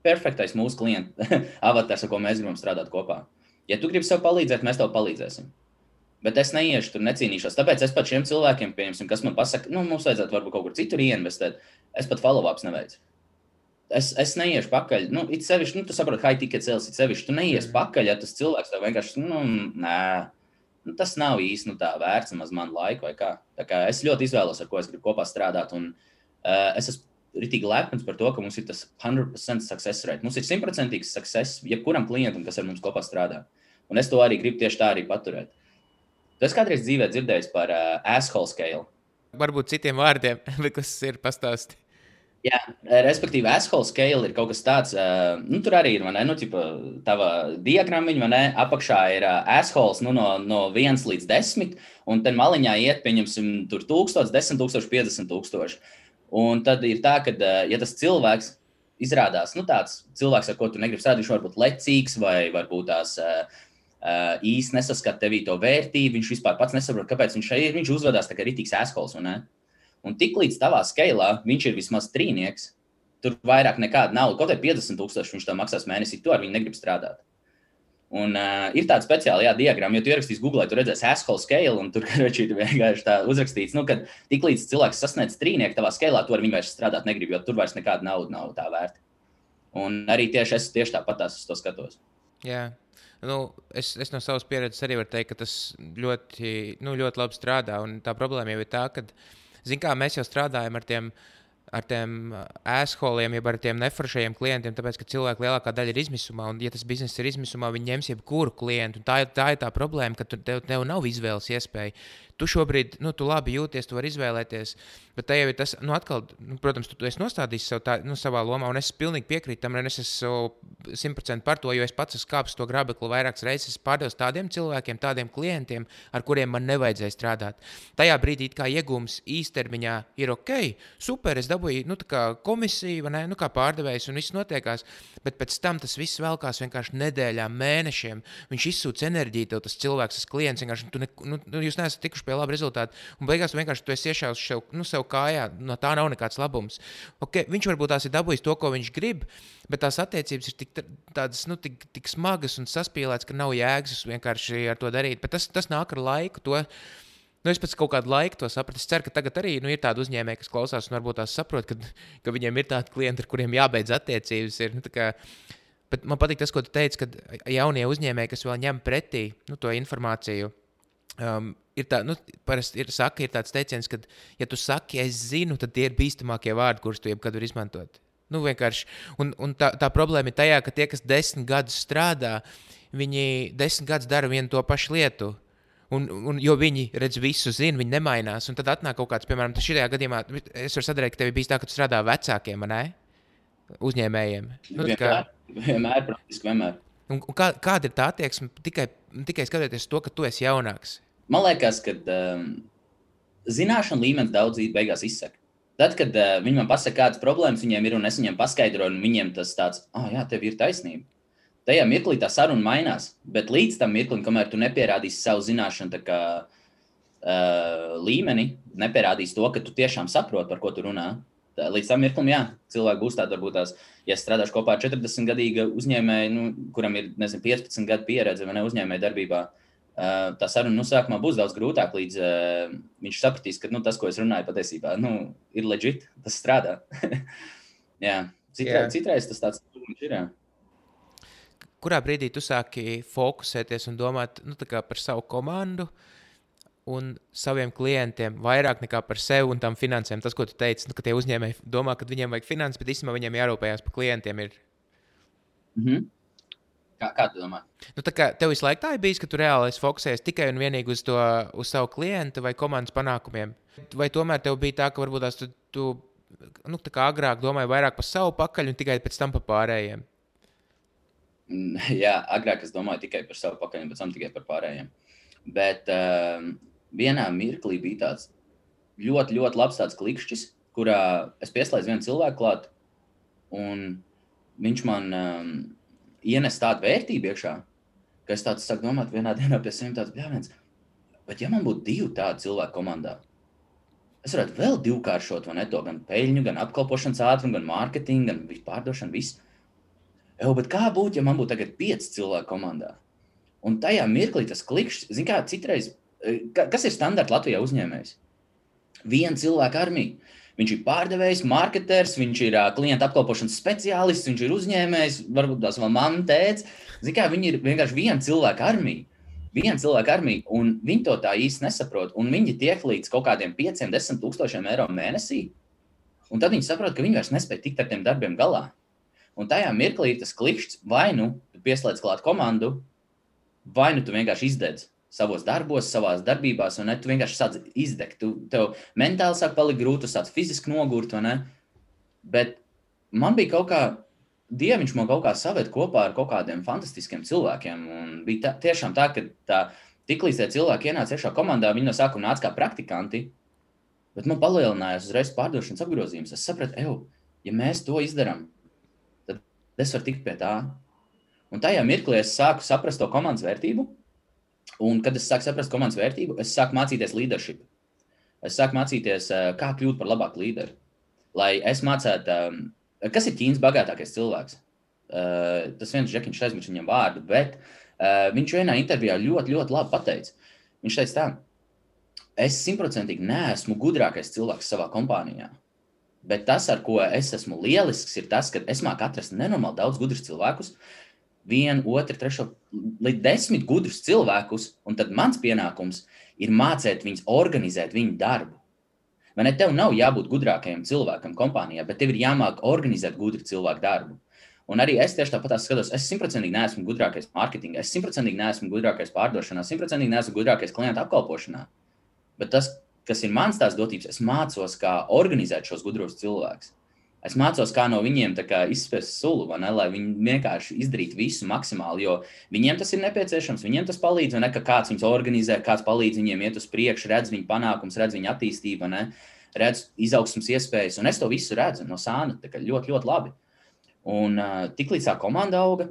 perfektais mūsu klienta avatars, ar ko mēs gribam strādāt kopā. Ja tu gribi sev palīdzēt, mēs tev palīdzēsim. Bet es neiešu tur, necīnīšos. Tāpēc es pat šiem cilvēkiem, kas man pasaka, nu, mums vajadzētu varbūt kaut kur citur ieinvestēt, es pat follow-ups neveicu es, es neiešu pakaļ. Nu, it sevišķi, nu, tu saproti, high ticket sales, it sevišķi, tu neies mm. pakaļ, ja tas cilvēks tev vienkārši, nu, nē, nu, tas nav īsti nu, tā vērts maz man laiku vai kā. Tā kā es ļoti izvēlos, ar ko es gribu kopā strādāt, un uh, es esmu ritīgi lepns par to, ka mums ir tas 100% success rate. Mums ir simtprocentīgs success jebkuram klientam, kas ar mums kopā strādā. Un es to arī gribu tieši tā arī paturēt. Tu esi kādreiz dzīvē dzirdējis par uh, asshole scale? Varbūt citiem vārdiem, kas ir pastāstīts. Jā, respektīvi, asshole scale ir kaut kas tāds, nu, tur arī ir, ne, nu, ķipa, tava diagrammiņa, ne, apakšā ir assholes nu, no, no 1 līdz 10, un tad maliņā iet, pieņemsim, tur 1000, 10 000, 50 000. Un tad ir tā, ka, ja tas cilvēks izrādās, nu, tāds cilvēks, ar ko tu negribi strādāt, viņš var būt lecīgs vai varbūt tās. Īsti nesaskata tevī to vērtību. Viņš vispār pats nesaprot, kāpēc viņš šeit ir. Viņš uzvedās tā kā rītīgs ashols. Un tiklīdz tavā skalā viņš ir vismaz trīnieks, tur vairāk nekāda nauda, kaut arī 50,000 viņš tam maksās mēnesī, to ar viņu negrib strādāt. Un uh, ir tāda speciāla diagrama, jo tu ierakstīs Google, tu redzēsi asshole scale, un tur ir vienkārši tā uzrakstīts, nu, ka tiklīdz cilvēks sasniedz trīnieku tavā skalā, to ar viņu vairs strādāt negrib, jo tur vairs nekāda nauda nav tā vērta. Un arī tieši es tieši tāpat tās to skatos. Jā. Nu, es, es no savas pieredzes arī varu teikt, ka tas ļoti, nu, ļoti labi strādā. Un tā problēma jau ir tā, ka uh, Ziniet, kā mēs jau strādājam ar tiem ar tiem ēsholiem, jeb ar tiem neforšajiem klientiem, tāpēc, ka cilvēki lielākā daļa ir izmisumā, un, ja tas bizness ir izmisumā, viņi ņems jebkuru klientu. Tā, tā ir tā problēma, ka tev, tev nav izvēles iespēja. Tu šobrīd, nu, tu labi jūties, tu vari izvēlēties, bet te jau ir tas, nu, atkal, nu, protams, tu, tu esi nostādījis sev tā, nu, savā lomā, un es pilnīgi piekrītu tam, un es esmu simtprocentīgi par to, jo es pats esmu kāpis to grābekli vairākas reizes, pārdevis tādiem cilvēkiem, tādiem klientiem, ar kuriem man nevajadzēja strādāt. Tajā brīdī, kā iegūms īstermiņā ir ok, super, es dabūju nu, komisiju, ne, nu, kā pārdevējs, un viss notiekās, bet pēc tam tas viss velkās vienkārši nedēļām, mēnešiem. Viņš izsūta enerģiju, tev tas cilvēks, tas klients, vienkārši, tu ne, nu, jūs neesat tikuši pie laba rezultāta. Un beigās vienkārši tu iešāvis sev, nu, sev kājā, no tā nav nekāds labums. Okay, viņš varbūt tās ir dabūjis to, ko viņš grib, bet tās attiecības ir tik, tādas, nu, tik, tik smagas un saspīlētas, ka nav jēgas vienkārši ar to darīt. Bet tas, tas nāk ar laiku. To, Nu, es pēc kaut kāda laika to sapratu. Es ceru, ka tagad arī nu, ir tādi uzņēmēji, kas klausās un varbūt tās saprot, ka, ka viņiem ir tādi klienti, ar kuriem jābeidz attiecības. Ir, nu, kā, bet man patīk tas, ko tu teici, ka jaunie uzņēmēji, kas vēl ņem pretī nu, to informāciju, Um, ir tā, nu, parasti ir, saka, ir tāds teiciens, ka, ja tu saki, es zinu, tad tie ir bīstamākie vārdi, kurus tu jebkad vari izmantot. Nu, vienkārši. un, un tā, tā problēma ir tajā, ka tie, kas desmit gadus strādā, viņi desmit gadus dara vienu to pašu lietu. Un, un, jo viņi redz visu, zina, viņi nemainās. Un tad atnāk kaut kāds, piemēram, šajā gadījumā, es varu sadarīt, ka tev bija tā, ka tu strādā vecākiem, ne? Uzņēmējiem. Nu, vienmēr, kā... vienmēr, praktiski vienmēr. Un, un kā, kāda ir tā attieksme tikai, tikai skatoties to, ka tu esi jaunāks? Man liekas, ka um, zināšanu līmenis daudz beigās izsaka. Tad, kad uh, viņi man pasaka, kādas problēmas viņiem ir, un es viņiem paskaidroju, un viņiem tas tāds, ah, oh, jā, tev ir taisnība. Tajā mirklī tā saruna mainās, bet līdz tam mirklim, kamēr tu nepierādīsi savu zināšanu kā, uh, līmeni, nepierādīsi to, ka tu tiešām saproti, par ko tu runā. Tā, līdz tam mirklim, jā, cilvēki būs tādi, varbūt tās, ja strādāšu kopā ar 40 gadīgu uzņēmēju, nu, kuram ir nezinu, 15 gadu pieredze vai ne uzņēmēju darbībā, uh, tā saruna nu, sākumā būs daudz grūtāka, līdz uh, viņš sapratīs, ka nu, tas, ko es runāju, patiesībā nu, ir leģit, tas strādā. jā, citreiz, jā. citreiz tas tāds ir. Jā. Kurā brīdī tu sāki fokusēties un domāt nu, par savu komandu un saviem klientiem vairāk nekā par sevi un tām finansēm? Tas, ko tu teici, nu, ka tie uzņēmēji domā, ka viņiem vajag finanses, bet īstenībā viņiem jārūpējas par klientiem. Ir... Mm -hmm. Kā, kā tu domā? Nu, tā kā tev visu laiku tā ir bijis, ka tu reāli esi fokusējies tikai un vienīgi uz, to, uz savu klientu vai komandas panākumiem. Vai tomēr tev bija tā, ka varbūt tās tu, tu nu, tā kā agrāk domāji vairāk par savu pakaļ un tikai pēc tam par pārējiem? Mm, jā, agrāk es domāju tikai par savu pakaļ pēc tam tikai par pārējiem. Bet um, vienā mirklī bija tāds ļoti, ļoti labs tāds klikšķis, kurā es pieslēdzu vienu cilvēku klāt, un viņš man. Um, ienes tādu vērtību iekšā, ka es tāds sāku domāt vienā dienā pie sevis tāds bļāviens. Bet ja man būtu divi tādi cilvēki komandā, es varētu vēl divkāršot ne, to gan peļņu, gan apkalpošanas ātrumu, gan mārketingu, gan pārdošanu, visu. Evo, bet kā būtu, ja man būtu tagad pieci cilvēki komandā? Un tajā mirklī tas klikšķis, zin kā, citreiz, eh, kas ir standarta Latvijā uzņēmējs? Viena cilvēka armija. Viņš ir pārdevējs, marketers, viņš ir uh, klienta apkalpošanas speciālists, viņš ir uzņēmējs, varbūt tās vēl mamma, tēvs. Viņi ir vienkārši viena cilvēka armija. Viena cilvēka armija, un viņi to tā īsti nesaprot. Viņi tiek līdz kaut kādiem 5, 10 tūkstošiem eiro mēnesī. Un tad viņi saprot, ka viņi vairs nespēja tikt ar tiem darbiem galā. Un tajā mirklī ir tas klikšķis, vai nu pieslēdz klāt komandu, vai nu tu vienkārši izdedz savos darbos, savā darbībā, un ne, tu vienkārši sāc izdegt. Tu, tev mentāli sāk palikt grūti, tu sāc fiziski nogurt? Bet man bija kaut kā, dieviņš man kaut kā saved kopā ar kaut kādiem fantastiskiem cilvēkiem. Un bija tā, tiešām tā, ka tā, tiklīdz tie cilvēki ienāca iekšā komandā, viņi no sākuma nāca kā praktikanti. Bet man palielinājās uzreiz pārdošanas apgrozījums. Es sapratu, ej, ja mēs to izdarām, tad es varu tikt pie tā. Un tajā mirklī es sāku saprast to komandas vērtību Un, kad es sāku saprast komandas vērtību, es sāku mācīties leadership. Es sāku mācīties, eh, kā kļūt par labāku līderi. Lai es mācītu, eh, kas ir Ķīnas bagātākais cilvēks. Eh, tas viens žekiņš aizmirst viņam vārdu, bet viņš vienā intervijā ļoti, ļoti labi pateica. Viņš teica tā, es simtprocentīgi neesmu gudrākais cilvēks savā kompānijā. Bet tas, ar ko es esmu lielisks, ir tas, ka es māku atrast nenormāli daudz gudrus cilvēkus, vienu, otru, trešo, līdz desmit gudrus cilvēkus, un tad mans pienākums ir mācīt viņus organizēt viņu darbu. Vai ne? Tev nav jābūt gudrākajam cilvēkam kompānijā, bet tev ir jāmāk organizēt gudru cilvēku darbu. Un arī es tieši tāpat skatos, es simtprocentīgi neesmu gudrākais mārketingā, es simtprocentīgi neesmu gudrākais pārdošanā, simtprocentīgi neesmu gudrākais klienta apkalpošanā. Bet tas, kas ir mans tās dotības, es mācos, kā organizēt šos gudros cilvēkus. Es mācos, kā no viņiem kā, izspēst sulu, ne, lai viņi vienkārši izdarītu visu maksimāli, jo viņiem tas ir nepieciešams. Viņiem tas palīdz, ne, ka kāds viņus organizē, kāds palīdz viņiem iet uz priekšu, redz viņu panākumus, redz viņu attīstību, ne, redz izaugsmas iespējas. Un es to visu redzu no sāna ļoti, ļoti labi. Un uh, tiklīdz tā komanda auga,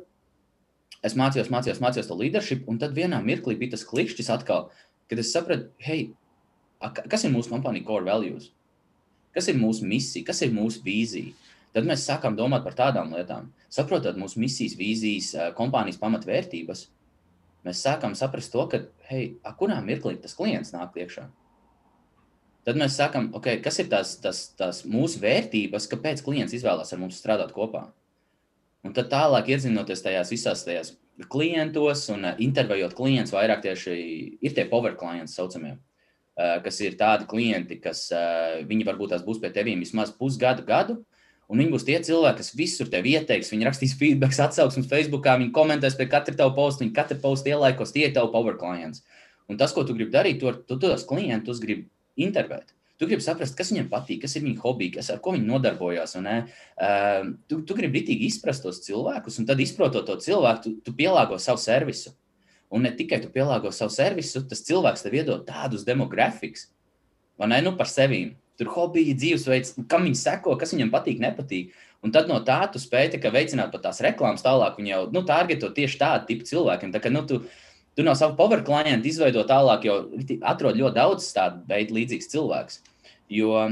es mācījos, mācījos, mācījos to leadership, un tad vienā mirklī bija tas klikšķis atkal, kad es sapratu, hei, kas ir mūsu kompānija core values? Kas ir mūsu misija, kas ir mūsu vīzija? Tad mēs sākām domāt par tādām lietām. Saprotot mūsu misijas, vīzijas, eh, kompānijas pamatvērtības, mēs sākām saprast to, ka, hei, kurā mirklī tas klients nāk iekšā. Tad mēs sakām, okay, kas ir tās, tās, tās mūsu vērtības, kāpēc klients izvēlās ar mums strādāt kopā. Un tad tālāk iedzinoties tajās visās tajās klientos un eh, intervējot klientus, vairāk tieši ir tie power klienti, saucamie. Eh, kas ir tādi klienti, kas eh, viņi varbūt tās būs pie tevis vismaz pusgadu, gadu. Un viņi būs tie cilvēki, kas visur tevi ieteiks. Viņi rakstīs feedback, atsauksmes Facebook, viņi komentēs pie katra tava posta, viņi katru postu ielaikos, tie ir tavi power clients. Un tas, ko tu gribi darīt, to, tu tos klientus gribi intervēt. Tu gribi saprast, kas viņiem patīk, kas ir viņu hobiji, kas, ar ko viņi nodarbojas. Uh, tu, tu gribi ritīgi izprast tos cilvēkus, un tad izprotot to cilvēku, tu, tu pielāgo savu servisu. Un ne tikai tu pielāgo savu servisu, tas cilvēks tev iedod tādus demografikus, vai ne, nu par sevi. Tur hobiji, dzīvesveids, kam viņi seko, kas viņam patīk, nepatīk. Un tad no tā tu spēj tā, veicināt pat tās reklāmas tālāk. Viņi jau nu, targeto tieši tādu tipu cilvēkiem. Tā kā, nu, tu, tu no sava power klienta izveido tālāk, jo atrod ļoti daudz tādu veidu līdzīgus cilvēkus. Jo,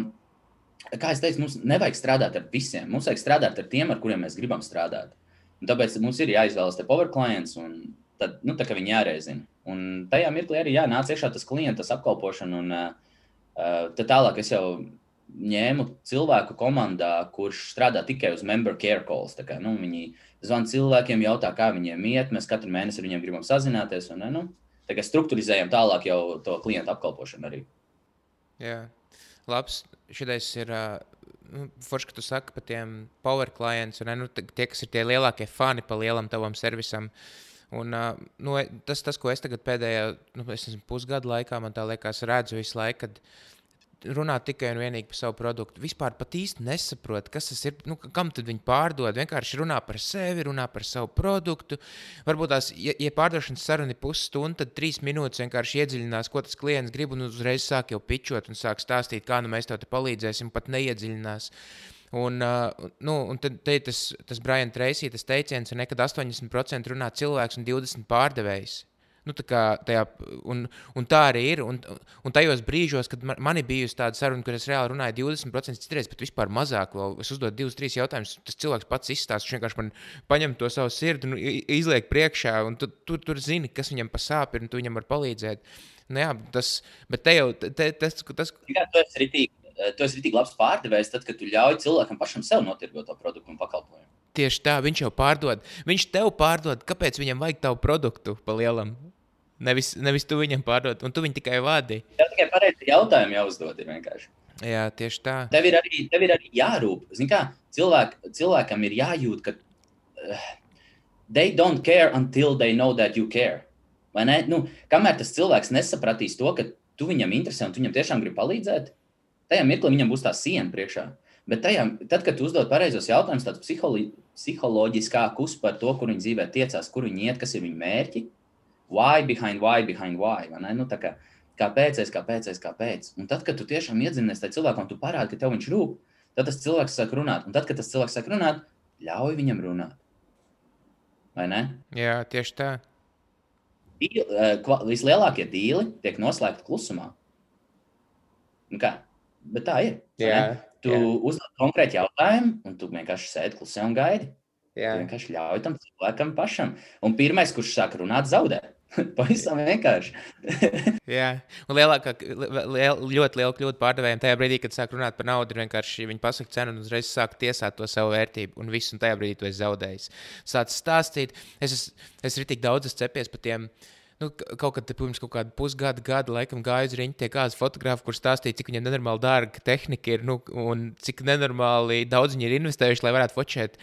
kā jau teicu, mums nevajag strādāt ar visiem. Mums vajag strādāt ar tiem, ar kuriem mēs gribam strādāt. Un tāpēc mums ir jāizvēlas te power klients. Un, tad nu, viņi jāreizina. Un tajā mirklī arī jānāc iekšā tas klientas apkalpošana. Un, uh, tad tālāk es jau ņēmu cilvēku komandā, kurš strādā tikai uz member care calls. Kā, nu, viņi zvana cilvēkiem, jautā, kā viņiem iet. Mēs katru mēnesi ar viņiem gribam sazināties. Un, nu, tā kā struktūrizējam tālāk jau to klientu apkalpošanu arī. Jā, labs. Šitais ir uh, forši, ka tu saki par tiem power klientiem, un nu, tie, kas ir tie lielākie fani pa lielam tavam servisam. Uh, Un, nu, tas, tas, ko es tagad pēdējā nu, es nezinu, pusgada laikā, man liekas, redzu visu laiku, kad runā tikai un vienīgi par savu produktu. Vispār pat īsti nesaprot, kas tas ir, nu, kam tad viņi pārdod. Vienkārši runā par sevi, runā par savu produktu. Varbūt tās, ja, ja pārdošanas saruna ir pusstunda, tad trīs minūtes vienkārši iedziļinās, ko tas klients grib, un uzreiz sāk jau pičot un sāk stāstīt, kā nu mēs tev te palīdzēsim, pat neiedziļinās. Uh, Un, uh, nu, un tad te tas, tas Brian Tracy, tas teiciens, ne, kad 80% runā cilvēks un 20% pārdevējs. Nu, tajā, un, un tā arī ir. Un, un tajos brīžos, kad man, man bijusi tāda saruna, kur es reāli runāju 20%, citreiz pat vispār mazāk, vēl es uzdodu divus, trīs jautājumus, tas cilvēks pats izstāsta. Viņš vienkārši man paņem to savu sirdi un izliek priekšā, un tu, tu, tu zini, kas viņam pasāp ir, un tu viņam var palīdzēt. Nu, jā, tas, bet te jau te, tas, tas... Jā, tas ir ritīgi Eh, tu esi tik labs pārdevējs, tad, kad tu ļauj cilvēkam pašam sev notirgot to produktu un pakalpojumu. Tieši tā, viņš jau pārdod. Viņš tev pārdod, kāpēc viņam vajag tavu produktu pa lielam. Nevis, nevis tu viņam pārdod, un tu viņu tikai vadi. Jā, tikai pareizi jautājumu jāuzdod. Jā, tieši tā. Tev ir arī, tev ir arī jārūp. Kā, cilvēk, cilvēkam ir jājūt, ka uh, they don't care until they know that you care. Nu, kamēr tas cilvēks nesapratīs to, ka tu viņam interesē un tu viņam tiešām gribi palīdzēt, tajā mirklī viņam būs tā siena priekšā. Bet tajā, tad, kad uzdod pareizos jautājumus, tāds psiholo, psiholoģiskākus par to, kur viņi dzīvē tiecās, kur viņi iet, kas ir viņu mērķi, why behind why, behind why. Nu, kā, kāpēc, es, kāpēc, es, kāpēc. Un tad, kad tu tiešām iedzinies tajā cilvēkam, un tu parādi, ka tev viņš rūp, tad tas cilvēks sāk runāt. Un tad, kad tas cilvēks sāk runāt, ļauj viņam runāt. Vai ne? Jā, tieši tā. Dīli, uh, vislielākie dīli tiek noslēgti klusumā. Un kā? Bet tā ir. Jā, tu jā. uzdod konkrēti jautājumu, un tu vienkārši sēdi klusē un gaidi. Jā. Tu vienkārši ļauj tam cilvēkam pašam. Un pirmais, kurš sāk runāt, zaudē. Pavisam vienkārši. Jā, un lielākā, liel, ļoti liela kļūda pārdevējiem tajā brīdī, kad sāk runāt par naudu, ir vienkārši viņi pasaka cenu un uzreiz sāk tiesāt to savu vērtību. Un viss, un tajā brīdī tu esi zaudējis. Sāc stāstīt, es esmu es tik daudz cepies par tiem nu, kaut kad pirms kaut kāda pusgada, gada laikam gāju uz riņķi tie kāds fotografi, kur stāstīja, cik viņiem nenormāli dārga tehnika ir nu, un cik nenormāli daudz viņi ir investējuši, lai varētu fočēt.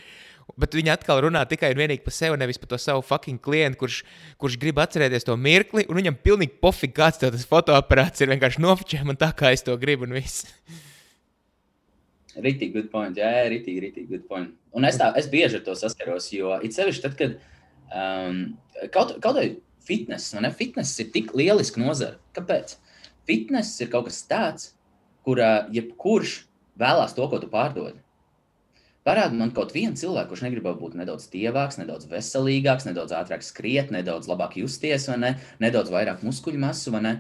Bet viņi atkal runā tikai un vienīgi par sevi, nevis par to savu fucking klientu, kurš, kurš grib atcerēties to mirkli, un viņam pilnīgi pofīgi, kāds tas fotoaparāts ir. Vienkārši nofočē man tā, kā es to gribu, un viss. Rītīgi, good point. Jā, rītīgi, rītīgi, good point. Un es, tā, es bieži ar to saskaros, jo it sevišķi tad, kad um, kaut, kaut vai fitness, ne? fitness ir tik lieliska nozara. Kāpēc? Fitness ir kaut kas tāds, kurā jebkurš vēlās to, ko tu pārdod. Parādi man kaut vienu cilvēku, kurš negrib būt nedaudz tievāks, nedaudz veselīgāks, nedaudz ātrāk skriet, nedaudz labāk justies, vai ne? nedaudz vairāk muskuļu masu. Vai ne?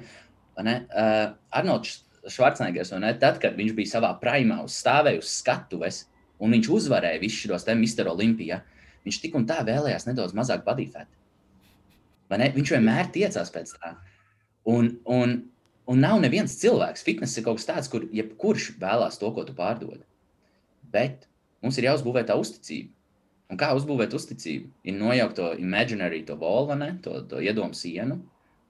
Vai ne? Uh, Arnolds Švarcnegers, tad, kad viņš bija savā primā, stāvēja uz skatuves, un viņš uzvarēja visus šos te Mister Olimpija, viņš tik un tā vēlējās nedaudz mazāk badīfēt. Viņš vienmēr tiecās pēc tā. Un, un, un nav neviens cilvēks, fitness ir kaut kas tāds, kur jebkurš vēlās to, ko tu pārdod. Bet mums ir jāuzbūvē tā uzticība. Un kā uzbūvēt uzticību? Ir nojaukt to imaginary, to volu, to, to iedomu sienu,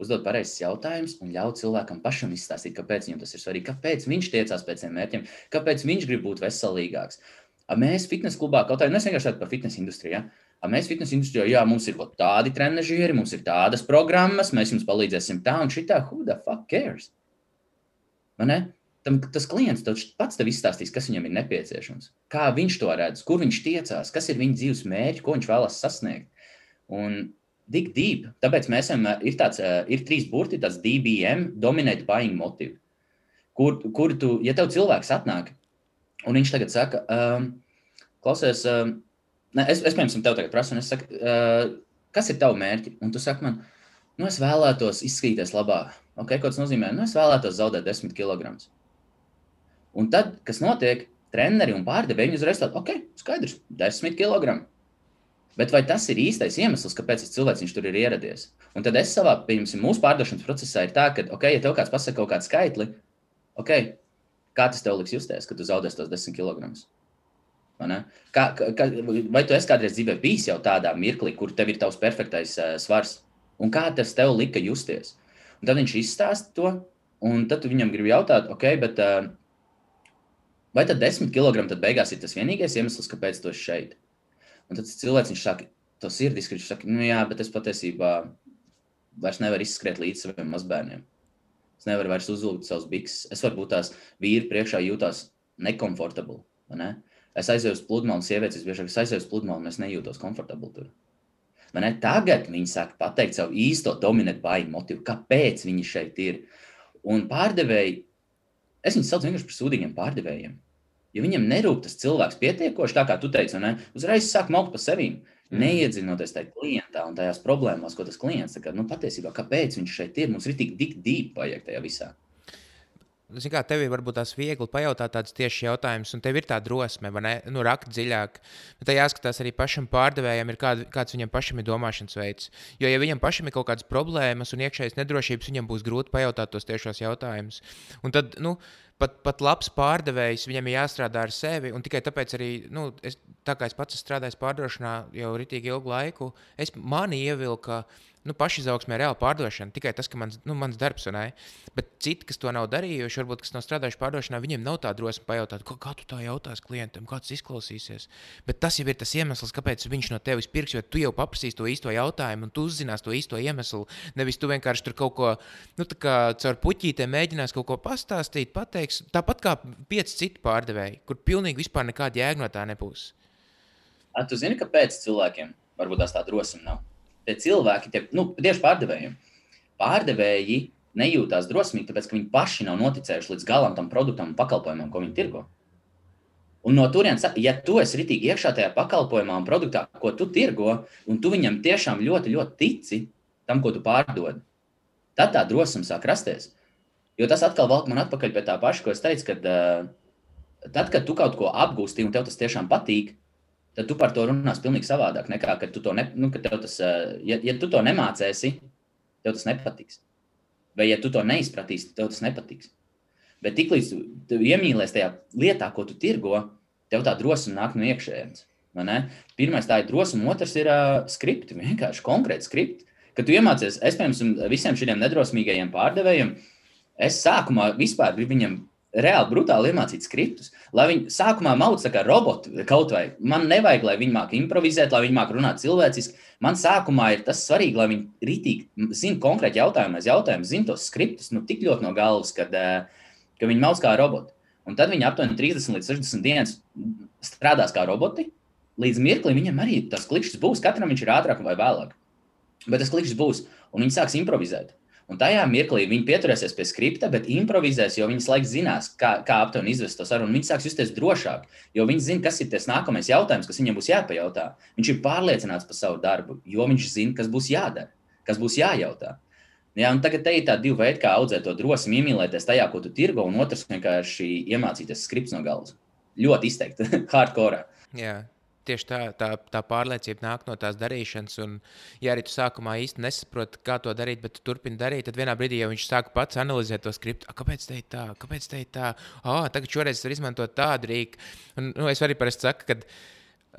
uzdot pareizes jautājumus un ļaut cilvēkam pašam izstāstīt, kāpēc viņam tas ir svarīgi, kāpēc viņš tiecās pēc tiem mērķiem, kāpēc viņš grib būt veselīgāks. Mēs fitnes klubā, kaut arī es vienkārši tādu par fitnes industriju, ja? Mēs fitnes industrijā, jā, mums ir tādi trenižieri, mums ir tādas programmas, mēs jums palīdzēsim tā un šitā, who the fuck cares? Tam, tas klients pats tev izstāstīs, kas viņam ir nepieciešams, kā viņš to redz, kur viņš tiecās, kas ir viņa dzīves mērķis, ko viņš vēlas sasniegt. Un dig deep. Tāpēc mēs esam, ir, tāds, ir trīs burti, tāds DBM, dominate buying motive. Kur, kur tu, ja tev cilvēks atnāk, un viņš tagad saka, um, klausies, um, ne, es, es, piemēram, tev tagad prasu, un es saku, uh, kas ir tavs mērķis? Un tu saki man, nu, es vēlētos izskatīties labāk. Okay, ko tas nozīmē? Nu, es vēlētos zaudēt 10 kg. Un tad, kas notiek, treneri un pārdevēji uzreiz tādu, ok, skaidrs, 10 kg. Bet vai tas ir īstais iemesls, kāpēc tas cilvēks tur ir ieradies? Un tad es savā, piemēram, mūsu pārdošanas procesā ir tā, ka, ok, ja tev kāds pasaka kaut kādu skaitli, ok, kā tas tev liks justies, kad tu zaudēsi tos 10 kg? Kā, kā, vai tu esi kādreiz dzīvē bijis jau tādā mirklī, kur tev ir tavs perfektais uh, svars? Un kā tas tev lika justies? Un tad viņš izstāsta to, un tad viņam grib jautāt, ok, bet uh, vai tad 10 kg tad beigās ir tas vienīgais iemesls, kāpēc tu esi šeit? Un tad cilvēks viņš saka, to sirdiski viņš saka, nu jā, bet es patiesībā vairs nevaru izskriet līdz saviem mazbērniem. Es nevaru vairs uzvilkt savus bikses. Es varu būt tās vīri priekšā jūtos nekomfortabli. Ne? Es aizēju uz pludmali, sievietes biežāk es aizēju uz pludmali, un es nejūtos komfortabli tur. Ne? Tagad viņi sāk pateikt savu īsto dominantu baigi motīvu, kāpēc viņi šeit ir. Un pārdevēji, es viņus saucu vienkārši par sūdīgiem pārdevējiem. Ja viņam nerūp tas cilvēks pietiekoši, tā kā tu teici, ne, uzreiz sāk maukt pa sevi, mm. neiedzinoties tajā klientā un tajās problēmās, ko tas klients saka. Nu, patiesībā, kāpēc viņš šeit ir? Mums ir tik dziļi vajag tajā visā. Kā tev ir varbūt tās viegli pajautāt tādus tieši jautājumus, un tev ir tā drosme, vai ne? Nu, rakt dziļāk. Bet tā jāskatās arī pašam pārdevējam, ir kād, kāds viņam pašam ir domāšanas veids. Jo, ja viņam pašam ir kaut kādas problēmas un iekšējas nedrošības, viņam būs grūti pajautāt tos tiešos jautājumus. Un tad, nu, pat, pat labs pārdevējs, viņam ir jāstrādā ar sevi. Un tikai tāpēc, arī, nu, es, tā kā es pats esmu strādājis pārdošanā jau ritīgi ilgu laiku, es mani ievilku nu, pašizaugsmē, reāli pārdošana. Tikai tas, ka mans, nu, mans darbs ir. Bet citi, kas to nav darījuši, varbūt kas nav strādājuši pārdošanā, viņiem nav tā drosme pajautāt, kā, kā tu tā jautās klientam, kā tas izklausīsies. Bet tas jau ir tas iemesls, kāpēc viņš no tevis pirks, jo tu jau paprasīsi to īsto jautājumu, un tu uzzinās to īsto iemeslu. Nevis tu vienkārši tur kaut ko, nu, caur puķītēm mēģinās kaut ko pastāstīt, pateiks. Tāpat kā pieci citi pārdevēji, kur pilnīgi vispār nekāda jēga no tā nebūs. A, tu zini, kāpēc cilvēkiem varbūt tās tā drosme nav? Tie cilvēki, tie, nu, tieši pārdevējiem, pārdevēji nejūtās drosmīgi, tāpēc ka viņi paši nav noticējuši līdz galam tam produktam un pakalpojumam, ko viņi tirgo. Un no turienes, ja tu esi ritīgi iekšā tajā pakalpojumā un produktā, ko tu tirgo, un tu viņam tiešām ļoti, ļoti tici tam, ko tu pārdod, tad tā drosme sāk rasties. Jo tas atkal velk man atpakaļ pie tā paša, ko es teicu, kad uh, tad, kad tu kaut ko apgūsti un tev tas tiešām patīk, tad tu par to runās pavisam savādāk nekā, kad tu to, ne, nu, tas, eh, ja, ja tu to nemācēsi, tev tas nepatiks. Vai ja tu to neizpratīsi, tev tas nepatiks. Bet tiklīdz tu, iemīlēsies tajā lietā, ko tu tirgo, tev tā drosme nāk no iekšienes. Pirmais tā ir drosme, otrs ir uh, skripti, vienkārši konkrēti skripti. kad tu iemācies, es, piemēram, visiem šiem nedrosmīgajiem pārdevējiem, es sākumā vispār gribu viņam reāli brutāli iemācīt skriptus. Lai viņi sākumā mauc kā roboti kaut vai. Man nevajag, lai viņi māki improvizēt, lai viņi māki runāt cilvēciski. Man sākumā ir tas svarīgi, lai viņi rītīgi zina konkrēti jautājumu, jautājumu, zina tos skriptus nu, tik ļoti no galvas, kad, eh, ka viņi mauc kā roboti. Un tad viņi aptuveni 30 līdz 60 dienas strādās kā roboti. Līdz mirklim viņam arī tas klikšķis būs. Katram viņš ir ātrāk vai vēlāk. Bet tas klikšķis būs, un viņi sāks improvizēt. Un tajā mirklī viņi pieturēsies pie skripta, bet improvizēs, jo viņi laikam zinās, kā, kā aptuveni izvest to sarunu. Viņi sāks justies drošāk, jo viņi zina, kas ir tas nākamais jautājums, kas viņam būs jāpajautā. Viņš ir pārliecināts par savu darbu, jo viņš zina, kas būs jādara, kas būs jājautā. Jā, un tagad te ir tādi divi veidi, kā audzēt to drosmi, iemīlēties tajā, ko tu tirgo, un otrs vienkārši iemācīties skripts no galvas. Ļoti izteikti, hardcore. Jā, tieši tā, tā, tā pārliecība nāk no tās darīšanas. Un, ja arī tu sākumā īsti nesaproti, kā to darīt, bet tu turpini darīt, tad vienā brīdī jau viņš sāk pats analizēt to skriptu. Kāpēc tā ir tā? Kāpēc tā ir tā? Oh, tagad šoreiz var izmantot tādu rīku. Un, nu, es arī parasti saku, ka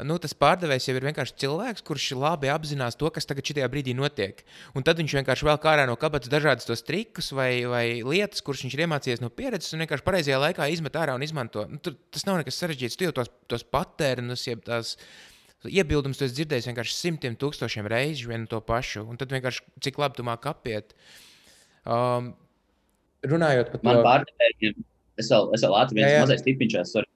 nu, tas pārdevējs jau ir vienkārši cilvēks, kurš labi apzinās to, kas tagad šajā brīdī notiek. Un tad viņš vienkārši vēl kā ārā no kabatas dažādas tos trikus vai, vai lietas, kuras viņš ir iemācījies no pieredzes, un vienkārši pareizajā laikā izmet ārā un izmanto. Nu, tur, tas nav nekas sarežģīts. Tu jau tos, tos patērnus, jeb tās iebildumus, tu esi dzirdējis vienkārši simtiem tūkstošiem reižu vienu to pašu. Un tad vienkārši cik labi tu māki apiet. Um, runājot par to, man pārdevējiem, es vēl, es vēl Latvijas mazais tipiņš, sorry,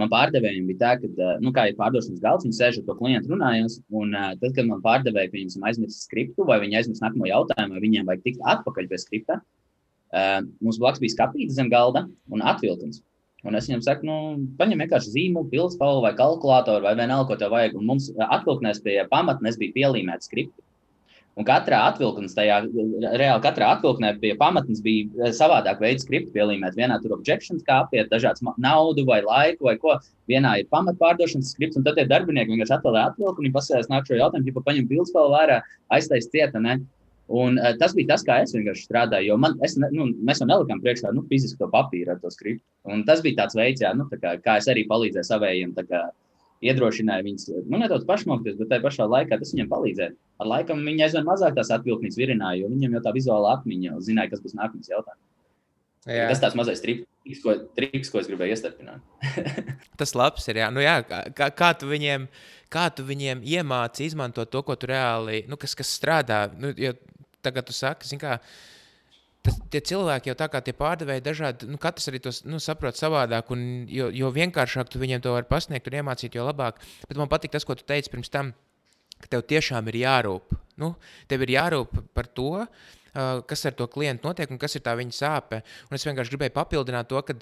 man pārdevējiem bija tā, ka, nu, kā ir pārdošanas galds, viņi sēž ar to klientu runājot. Un uh, tad, kad man pārdevēja, ka viņiem aizmirst skriptu, vai viņi aizmirst nākamo jautājumu, vai viņiem vajag tikt atpakaļ pie skripta, uh, mums blakus bija skapīte zem galda un atvilkums. Un es viņam saku, nu, paņem vienkārši zīmolu, pilspalvu vai kalkulātoru vai vienalga, ko tev vajag. Un mums atvilknēs pie pamatnes bija pielīmēta skripta. Un katrā atvilknē, tajā reāli katrā atvilknē pie pamatnes bija savādāk veids skripta pielīmēt. Vienā tur objektions, kā apiet dažādas naudu vai laiku vai ko. Vienā ir pamatpārdošanas skripts, un tad tie darbinieki vienkārši atvēlē atvilku un viņi pasēs nāk šo jautājumu, ja paņem bildspēlu vērā, aiztais cieta. Ne? Un, uh, tas bija tas, kā es vienkārši strādāju. Jo man, es, nu, mēs jau nelikām priekšā nu, fizisku papīru ar to skriptu. Un tas bija tāds veids, jā, nu, kā, kā es arī palīdzēju savējiem. Kā, iedrošināja viņus nu, nedaudz pašmokties, bet tajā pašā laikā tas viņam palīdzēja. Ar laikam viņi aizvien mazāk tās atvilknīs virināja, jo viņam jau tā vizuāla atmiņa zināja, kas būs nākamais jautājums. Jā. Tas tāds mazais triks, ko, triks, ko es gribēju iestarpināt. tas labs ir. Jā. Nu, jā, kā, kā, tu viņiem, kā tu viņiem iemāci izmantot to, ko tu reāli, nu, kas, kas strādā. Nu, tagad tu saki, kā, uh, tas, tie cilvēki jau tā kā tie pārdevēji dažādi, nu, katrs arī to nu, saprot savādāk, un jo, jo vienkāršāk tu viņiem to vari pasniegt un iemācīt, jo labāk. Bet man patīk tas, ko tu teici pirms tam, ka tev tiešām ir jārūp. Nu, tev ir jārūp par to, uh, kas ar to klientu notiek un kas ir tā viņa sāpe. Un es vienkārši gribēju papildināt to, ka.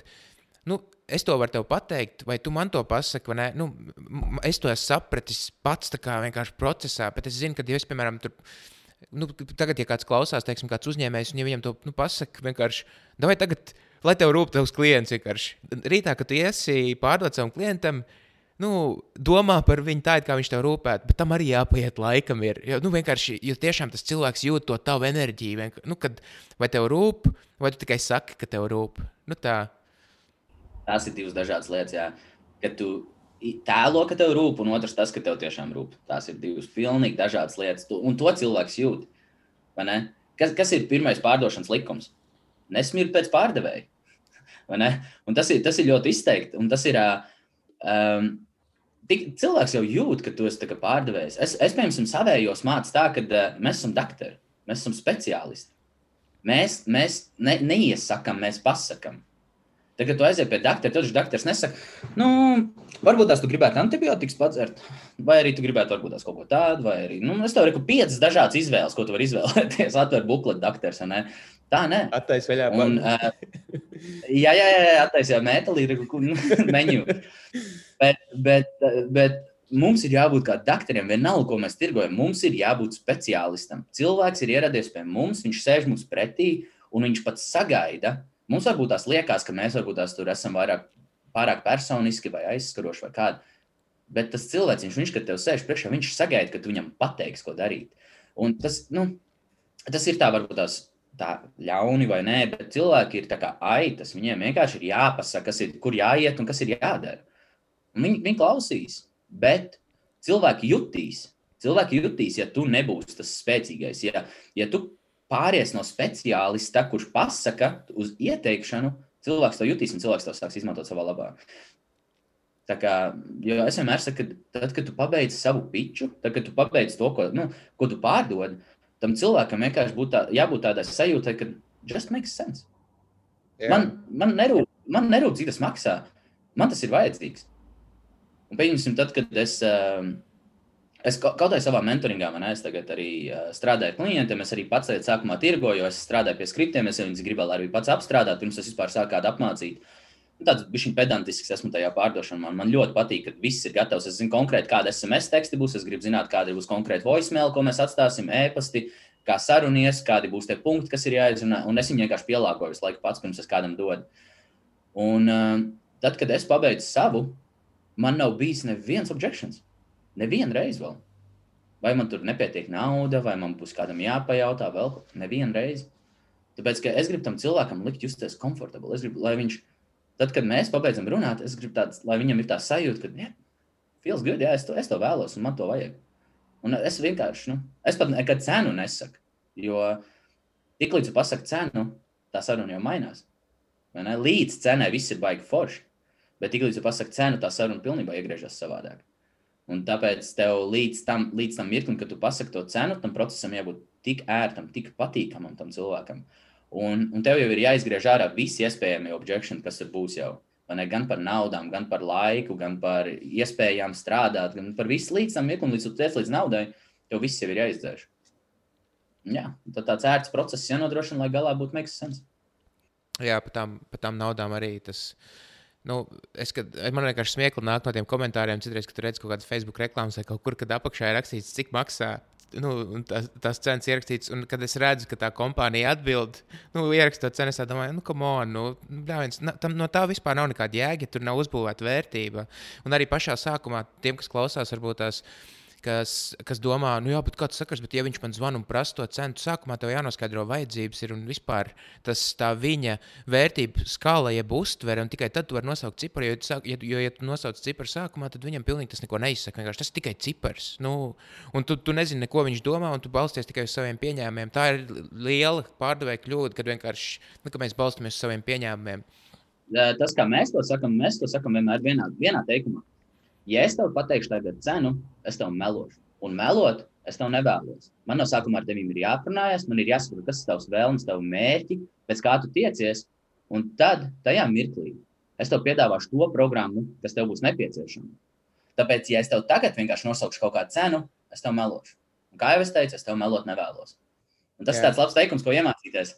Nu, es to varu tev pateikt, vai tu man to pasaki, vai nē. Nu, es to esmu sapratis pats, tā kā vienkārši procesā, bet es zinu, ka, ja es, piemēram, tur nu, tagad, ja kāds klausās, teiksim, kāds uzņēmējs, un ja viņam to nu, pasaka, vienkārši, vai tagad, lai tev rūp tavs klients, vienkārši rītā, kad tu iesi pārdot savam klientam, nu, domā par viņu tā, it kā viņš tev rūpētu, bet tam arī jāpaiet laikam. Ir, jo, nu, vienkārši, jo tiešām tas cilvēks jūt to tavu enerģiju, vienkār, nu, kad vai tev rūp, vai tu tikai saki, ka tev rūp. Nu, tā. Tās ir divas dažādas lietas, jā. Kad tu tēlo, ka tev rūp, un otrs tas, ka tev tiešām rūp. Tās ir divas pilnīgi dažādas lietas, un to cilvēks jūt. Kas, kas ir pirmais pārdošanas likums? Nesmirt pēc pārdevēja. Tas ir, tas ir ļoti izteikti. Tas ir. Um, tik, cilvēks jau jūt, ka tu esi pārdevējs. Es, es piemēram, savējos mācos tā, ka uh, mēs esam doktori, mēs esam speciālisti. Mēs, mēs ne, neiesakām, mēs pasakām. Tad, kad tu aizies pie doktora, tad doktors nesaka, nu, varbūt tās tu gribētu antibiotikas padzert, vai arī tu gribētu varbūt tās kaut ko tādu, vai arī, nu, es tev reku piecas dažādas izvēles, ko tu vari izvēlēties, atver bukletu doktors, ne? Tā, nē. Attais vaļā. Un, uh, jā, jā, jā, attais jau metāli, nu, menu. bet, bet, bet mums ir jābūt kā doktoriem, vienalga, ko mēs tirgojam, mums ir jābūt speciālistam. Cilvēks ir ieradies pie mums, viņš sēž mums pretī, un viņš pats sagaida, Mums varbūt tās liekas, ka mēs varbūt tās tur esam vairāk, pārāk personiski vai aizskaroši vai kādi. Bet tas cilvēks, viņš, viņš kad tev sēž priekšā, viņš sagaida, ka tu viņam pateiks, ko darīt. Un tas, nu, tas ir tā, varbūt tās tā ļauni vai nē, bet cilvēki ir tā kā aitas. Viņiem vienkārši ir jāpasaka, kas ir, kur jāiet un kas ir jādara. Un viņi, viņi klausīs, bet cilvēki jutīs. Cilvēki jutīs, ja tu nebūsi tas spēcīgais. Ja, ja tu pāries no speciālista, kurš pasaka uz ieteikšanu, cilvēks to jutīs un cilvēks to sāks izmantot savā labā. Tā kā, jo es vienmēr saku, ka tad, kad tu pabeidz savu piču, tad, kad tu pabeidz to, ko, nu, ko tu pārdod, tam cilvēkam vienkārši būtu tā, jābūt tādai sajūtai, ka just makes sense. Jā. Man, man nerūp, man nerūp, cik tas maksā. Man tas ir vajadzīgs. Un, pieņemsim, tad, kad es, uh, es kaut kādā savā mentoringā, man es tagad arī uh, strādāju ar klientiem, es arī pats tajā sākumā tirgoju, es strādāju pie skriptiem, es viņus gribēju arī pats apstrādāt, pirms es vispār sāku kādu apmācīt. Tāds bija šis pedantisks, esmu tajā pārdošanā. Man, man ļoti patīk, ka viss ir gatavs. Es zinu konkrēti, kāda SMS teksti būs. Es gribu zināt, kāda būs konkrēta voicemail, ko mēs atstāsim, e-pasti, kā sarunies, kādi būs tie punkti, kas ir jāizrunā. Un es viņu vienkārši pielāgoju visu laiku pats, pirms es kādam dodu. Un uh, tad, kad es pabeidzu savu, man nav bijis neviens objektions. Nevienu reizi vēl. Vai man tur nepietiek nauda, vai man būs kādam jāpajautā vēl nevienu reizi. Tāpēc, es gribu tam cilvēkam likt justies komfortabli. Es gribu, lai viņš, tad, kad mēs pabeidzam runāt, es gribu tāds, lai viņam ir tā sajūta, ka, yeah, feels good, jā, es to, es to vēlos, un man to vajag. Un es vienkārši, nu, es pat nekad cenu nesaku, jo tiklīdz tu pasaki cenu, tā saruna jau mainās. Līdz cenai viss ir baigi forši. Bet tiklīdz jūs pasakāt cenu, tā saruna pilnībā iegriežas savādāk. Un tāpēc tev līdz tam, līdz tam mirklim, kad tu pasaki to cenu, tam procesam jābūt tik ērtam, tik patīkamam tam cilvēkam. Un, un tev jau ir jāizgriež ārā visi iespējamie objekti, kas tur būs jau. Ne, gan par naudām, gan par laiku, gan par iespējām strādāt, gan par visu līdz tam mirklim, līdz tu tiec līdz naudai, tev viss jau ir jāizdzēš. Jā, tad tāds ērts process jānodrošina, lai galā būtu makes sense. Jā, par tām, par tām naudām arī tas. Uh, Nu, es, kad, man vienkārši smieklīgi nāk no tiem komentāriem, citreiz, kad redzu kaut kādu Facebook reklāmas vai kaut kur, kad apakšā ir rakstīts, cik maksā. Nu, tās, tās cenas ierakstītas, un kad es redzu, ka tā kompānija atbild, nu, ierakstot cenas, es domāju, nu, come on, nu, dāvins, na, tam, no tā vispār nav nekāda jēga, ja tur nav uzbūvēta vērtība. Un arī pašā sākumā tiem, kas klausās, varbūt tās kas, kas domā, nu, jā, bet kāds sakars, bet ja viņš man zvana un prasa to cenu, sākumā tev jānoskaidro vajadzības ir un vispār tas tā viņa vērtību skala, jeb uztvere, un tikai tad tu vari nosaukt ciparu, jo, sāk, ja, jo, ja tu nosauc ciparu sākumā, tad viņam pilnīgi tas neko neizsaka, vienkārši tas ir tikai cipars, nu, un tu, tu nezini, ko viņš domā, un tu balsties tikai uz saviem pieņēmumiem. Tā ir liela pārdevēja kļūda, kad vienkārši, nu, ka mēs balstamies uz saviem pieņēmumiem. Tas, kā mēs to sakām, mēs to sakām vienmēr vienā, vienā teikumā Ja es tev pateikšu tagad cenu, es tev melošu. Un melot, es tev nevēlos. Man no sākuma ar tevi ir jāprunājas, man ir jāsaprot, kas ir tavs vēlmes, tavs mērķi, pēc kā tu tiecies. Un tad, tajā mirklī, es tev piedāvāšu to programmu, kas tev būs nepieciešama. Tāpēc, ja es tev tagad vienkārši nosaukšu kaut kādu cenu, es tev melošu. Un, kā jau es teicu, es tev melot nevēlos. Un tas Jā. ir tāds labs teikums, ko iemācīties.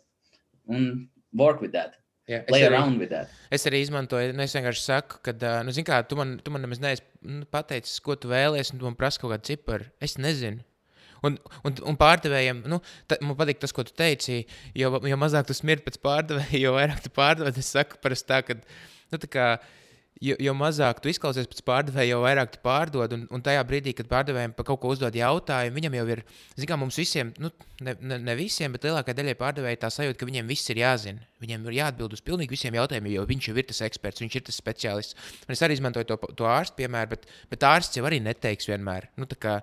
Un work with that. Yeah, es, arī, es arī izmantoju, nu, es vienkārši saku, ka, nu, zini, kā tu man, tu man nemaz neesi nu, pateicis, ko tu vēlēsies, un tu man prasa kaut kādu ciparu. Es nezinu. Un, un, un pārdevējiem, nu, tā, man patīk tas, ko tu teici. Jo, jo mazāk tu smirdi pēc pārdevēja, jo vairāk tu pārdod. Es saku, parasti tā, ka, nu, tā kā jo, jo mazāk tu izklausies pēc pārdevēja, jo vairāk tu pārdod. Un, un tajā brīdī, kad pārdevējiem par kaut ko uzdod jautājumu, viņam jau ir, zinām, mums visiem, nu, ne, ne, ne visiem, bet lielākajai daļai pārdevēja tā sajūta, ka viņiem viss ir jāzina. Viņiem ir jāatbild uz pilnīgi visiem jautājumiem, jo viņš jau ir tas eksperts, viņš ir tas speciālists. Un es arī izmantoju to, to ārstu piemēru, bet, bet ārsts jau arī neteiks vienmēr. Nu, kā,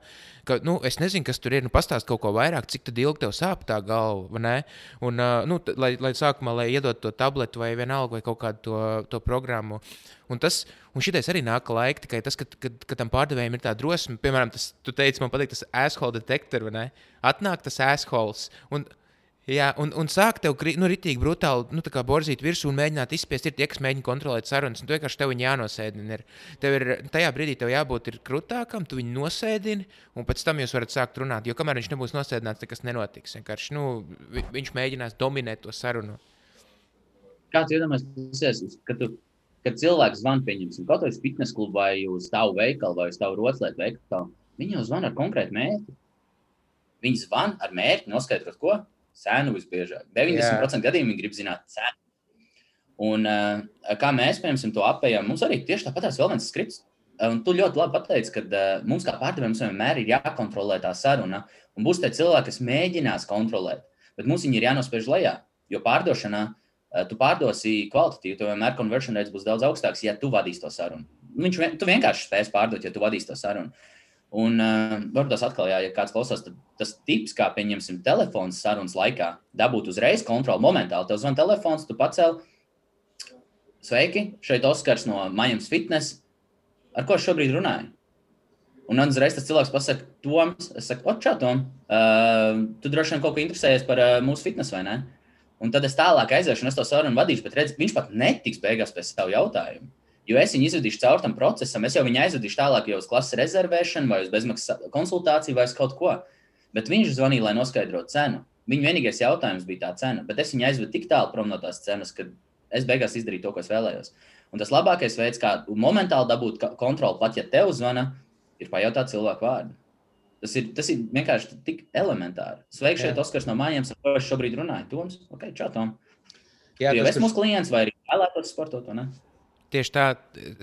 ka, nu, es nezinu, kas tur ir. Nu, Pastāst kaut ko vairāk, cik ilgi tev sāp tā galva. Un, uh, nu, lai, lai sākumā, lai iedod to tabletu vai vienalga vai kaut kādu to, to programmu. Un tas, un šitais arī nāk laika, tikai tas, ka, ka, ka tam pārdevējam ir tā drosme, piemēram, tas, tu teici, man patīk tas asshole detektor, vai ne? Atnāk tas assholes. Un, Jā, un, un sāk tev nu, ritīgi brutāli nu, borzīt virsū un mēģināt izspiest. Ir tie, kas mēģina kontrolēt sarunas, un tu vienkārši tev jānosēdina. Ir. Tev ir tajā brīdī tev jābūt krūtākam, tu viņu nosēdini, un pēc tam jūs varat sākt runāt. Jo kamēr viņš nebūs nosēdināts, nekas nenotiks. Vienkārši nu, viņš mēģinās dominēt to sarunu. Kāds iedomājas, ka tu kad cilvēks zvana, pieņemsim, kaut vai fitnes klubu, vai uz tavu veikalu, vai uz tavu rotaļlietu veikalu, viņi jau zvana ar konkrētu mērķi. Viņi zvana ar mērķi noskaidrot, ko cenu visbiežāk. 90% Jā. gadījumā viņi grib zināt cenu. Un, uh, kā mēs piemēram to apējām, mums arī tieši tāpat ir vēl viens skripts. Un tu ļoti labi pateici, ka uh, mums kā pārdevējiem vienmēr ir jākontrolē tā saruna. Un būs tie cilvēki, kas mēģinās kontrolēt, bet mums viņi ir jānospiež lejā. Jo pārdošanā uh, Eh, tu pārdosi kvalitatīvi, tev vienmēr conversion rates būs daudz augstāks, ja tu vadīsi to sarunu. Viņš tu vienkārši spēs pārdot, ja tu vadīsi to sarunu. Un uh, varbūt tas atkal, jā, ja kāds klausās, tad tas tips, kā pieņemsim telefons sarunas laikā, dabūt uzreiz kontroli momentāli. Tev zvan telefons, tu pacēl. Sveiki, šeit Oskars no Maijas Fitness. Ar ko es šobrīd runāju? Un man uzreiz tas cilvēks pasakā, Toms, es saku, o, čau, Tom, uh, tu droši vien kaut ko interesējies par uh, mūsu fitnesu, vai ne? Un tad es tālāk aiziešu, un es to sarunu vadīšu, bet redz, viņš pat netiks beigās pēc savu jautājumu. Jo es viņu izvedīšu caur tam procesam, es jau viņu aizvedīšu tālāk jau uz klases rezervēšanu, vai uz bezmaksas konsultāciju, vai uz kaut ko. Bet viņš zvanīja, lai noskaidrotu cenu. Viņa vienīgais jautājums bija tā cena, bet es viņu aizvedu tik tālu prom no tās cenas, ka es beigās izdarīju to, ko es vēlējos. Un tas labākais veids, kā momentāli dabūt kontroli, pat ja tev zvana, ir pajautāt cilvēku vārdu. Tas ir, tas ir vienkārši tik elementāri. Sveiki, šeit Oskars no mājām, ar ko es šobrīd runāju. Toms, ok, čau, Tom. Jā, tas ir mūsu klients vai arī vēlētos sportot, vai ne? Tieši tā,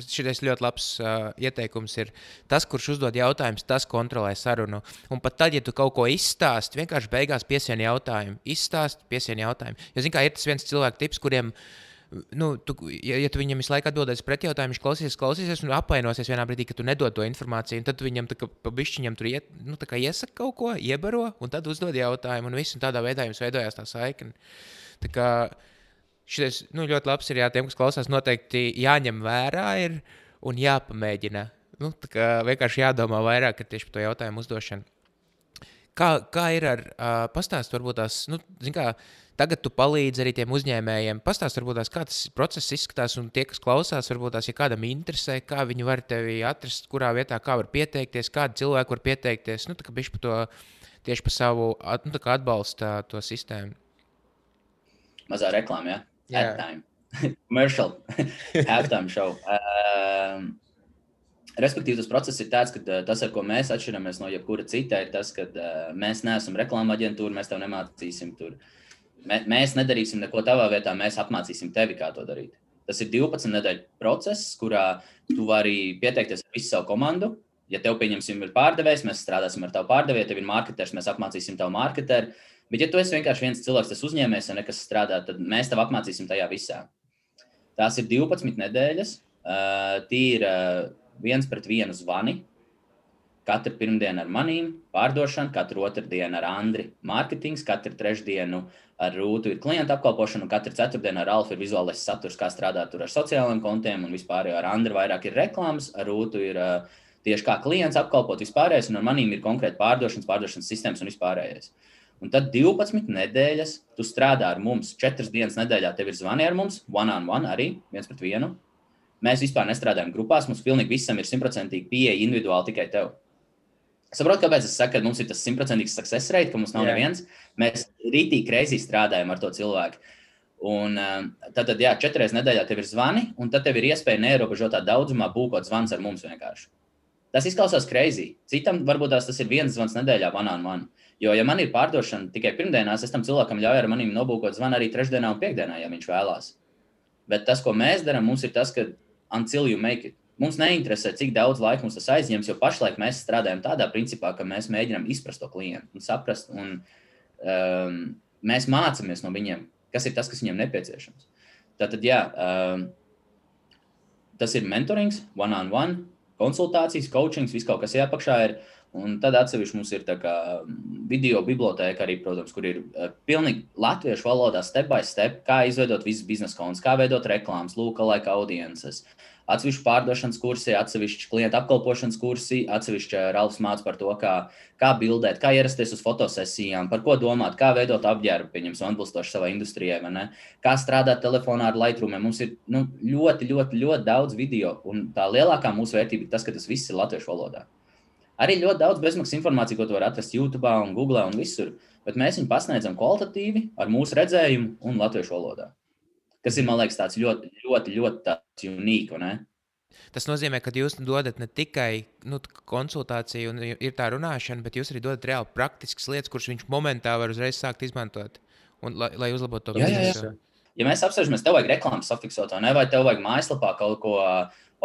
šis ļoti labs uh, ieteikums ir tas, kurš uzdod jautājumus, tas kontrolē sarunu. Un pat tad, ja tu kaut ko izstāsti, vienkārši beigās piesien jautājumu. Izstāsti, piesien jautājumu. Jo, zināmā mērā, ir tas viens cilvēks kuriem uh, nu, tu, ja, ja tu viņam visu laiku atbildēsi pretjautājumu, viņš klausīsies, klausīsies un apvainosies vienā brīdī, ka tu nedod to informāciju. Tad viņam tā kā pabišķiņam tur iet, nu, iesaka kaut ko, iebaro, un tad uzdod jautājumu, un viss, un tādā veidā jums veidojās tā saikne. Tā kā šis nu, ļoti labs ir, jā, tiem, kas klausās, noteikti jāņem vērā ir, un jāpamēģina. Nu, vienkārši jādomā vairāk tieši par to jautājumu uzdošanu. Kā, kā ir ar uh, pastāstu, varbūt tās, nu, kā, Tagad tu palīdzi arī tiem uzņēmējiem. Pastāst, varbūt tās, kā tas process izskatās, un tie, kas klausās, varbūt tās, ja kādam interesē, kā viņi var tevi atrast, kurā vietā, kā var pieteikties, kādi cilvēki var pieteikties. Nu, tā kā bišķi par to tieši par savu nu, atbalstu to sistēmu. Mazā reklāmā, ja? Halftime. Commercial. Halftime show. Um, Respektīvi, tas process ir tāds, ka tas, ar ko mēs atšķiramies no jebkura cita, ir tas, ka mēs neesam reklāmas aģentūra, mēs tev nemācīsim tur Mēs nedarīsim neko tavā vietā, mēs apmācīsim tevi, kā to darīt. Tas ir 12 nedēļu process, kurā tu vari pieteikties ar visu savu komandu. Ja tev, pieņemsim, ir pārdevējs, mēs strādāsim ar tavu pārdevēju, ja tev ir marketieris, mēs apmācīsim tavu marketeru. Bet, ja tu esi vienkārši viens cilvēks, tas uzņēmējs, un nekas strādā, tad mēs tev apmācīsim tajā visā. Tās ir 12 nedēļas. Uh, Tī ir uh, viens pret vienu zvani, Katru pirmdienu ar manīm pārdošana, katru otrdienu ar Andri mārketings, katru trešdienu ar Rūtu ir klienta apkalpošana, un katru ceturtdienu ar Alfa ir vizuālais saturs, kā strādāt ar sociālajiem kontiem, un vispār ar Andri vairāk ir reklāmas, ar Rūtu ir uh, tieši kā klients apkalpot vispārējais, un ar manīm ir konkrēti pārdošanas, pārdošanas sistēmas un vispārējais. Un tad 12 nedēļas tu strādā ar mums, 4 dienas nedēļā tev ir zvani ar mums, one on one arī, viens pret vienu. Mēs vispār nestrādājam grupās, mums pilnīgi visam ir simtprocentīgi pieeja individuāli tikai tev. Saprotu, kāpēc es saku, ka mums ir tas simtprocentīgs success rate, ka mums nav Jā. neviens. Mēs rītīgi reizī strādājam ar to cilvēku. Un um, tad, jā, četras nedēļā tev ir zvani, un tad tev ir iespēja neierobežotā daudzumā būkot zvans ar mums vienkārši. Tas izklausās greizi. Citam varbūt tas ir viens zvans nedēļā, man un man. Jo, ja man ir pārdošana tikai pirmdienās, es tam cilvēkam ļauju ar maniem nobūkot zvanu arī trešdienā un piekdienā, ja viņš vēlās. Bet tas, ko mēs darām, mums ir tas, ka until you make it. Mums neinteresē, cik daudz laika mums tas aizņems, jo pašlaik mēs strādājam tādā principā, ka mēs mēģinām izprast to klientu un saprast, un um, mēs mācāmies no viņiem, kas ir tas, kas viņiem nepieciešams. Tātad, jā, um, tas ir mentorings, one-on-one, -on -one, konsultācijas, coachings, viss kaut kas jāapakšā ir. Un tad atsevišķi mums ir video biblioteka arī, protams, kur ir uh, pilnīgi latviešu valodā, step by step, kā izveidot visas biznesa kontus, kā veidot reklāmas, laika audiences, atsevišķi pārdošanas kursi, atsevišķi klienta apkalpošanas kursi, atsevišķi Ralfs mācīja par to, kā, kā bildēt, kā ierasties uz fotosesijām, par ko domāt, kā veidot apģērbu, pieņemsim, atbilstoši savai industrijai, kā strādāt telefonā ar Lightroom. Mums ir nu, ļoti, ļoti, ļoti daudz video, un tā lielākā mūsu vērtība ir tas, ka tas viss ir latviešu valodā. Arī ļoti daudz bezmaksas informācijas, ko tu vari atrast YouTube, un Google un visur, bet mēs viņu pasniedzam kvalitatīvi ar mūsu redzējumu un latviešu valodā. Kas ir, man liekas, tāds ļoti, ļoti, ļoti tāds unikāls. Tas nozīmē, ka jūs dodat ne tikai nu, konsultāciju un ir tā runāšana, bet jūs arī dodat reāli praktiskas lietas, kuras viņš momentā var uzreiz sākt izmantot, un, lai, lai uzlabotu to biznesu. Ja mēs apspriežamies, tev vajag reklāmas safiksot, vai tev vajag mājaslapā kaut ko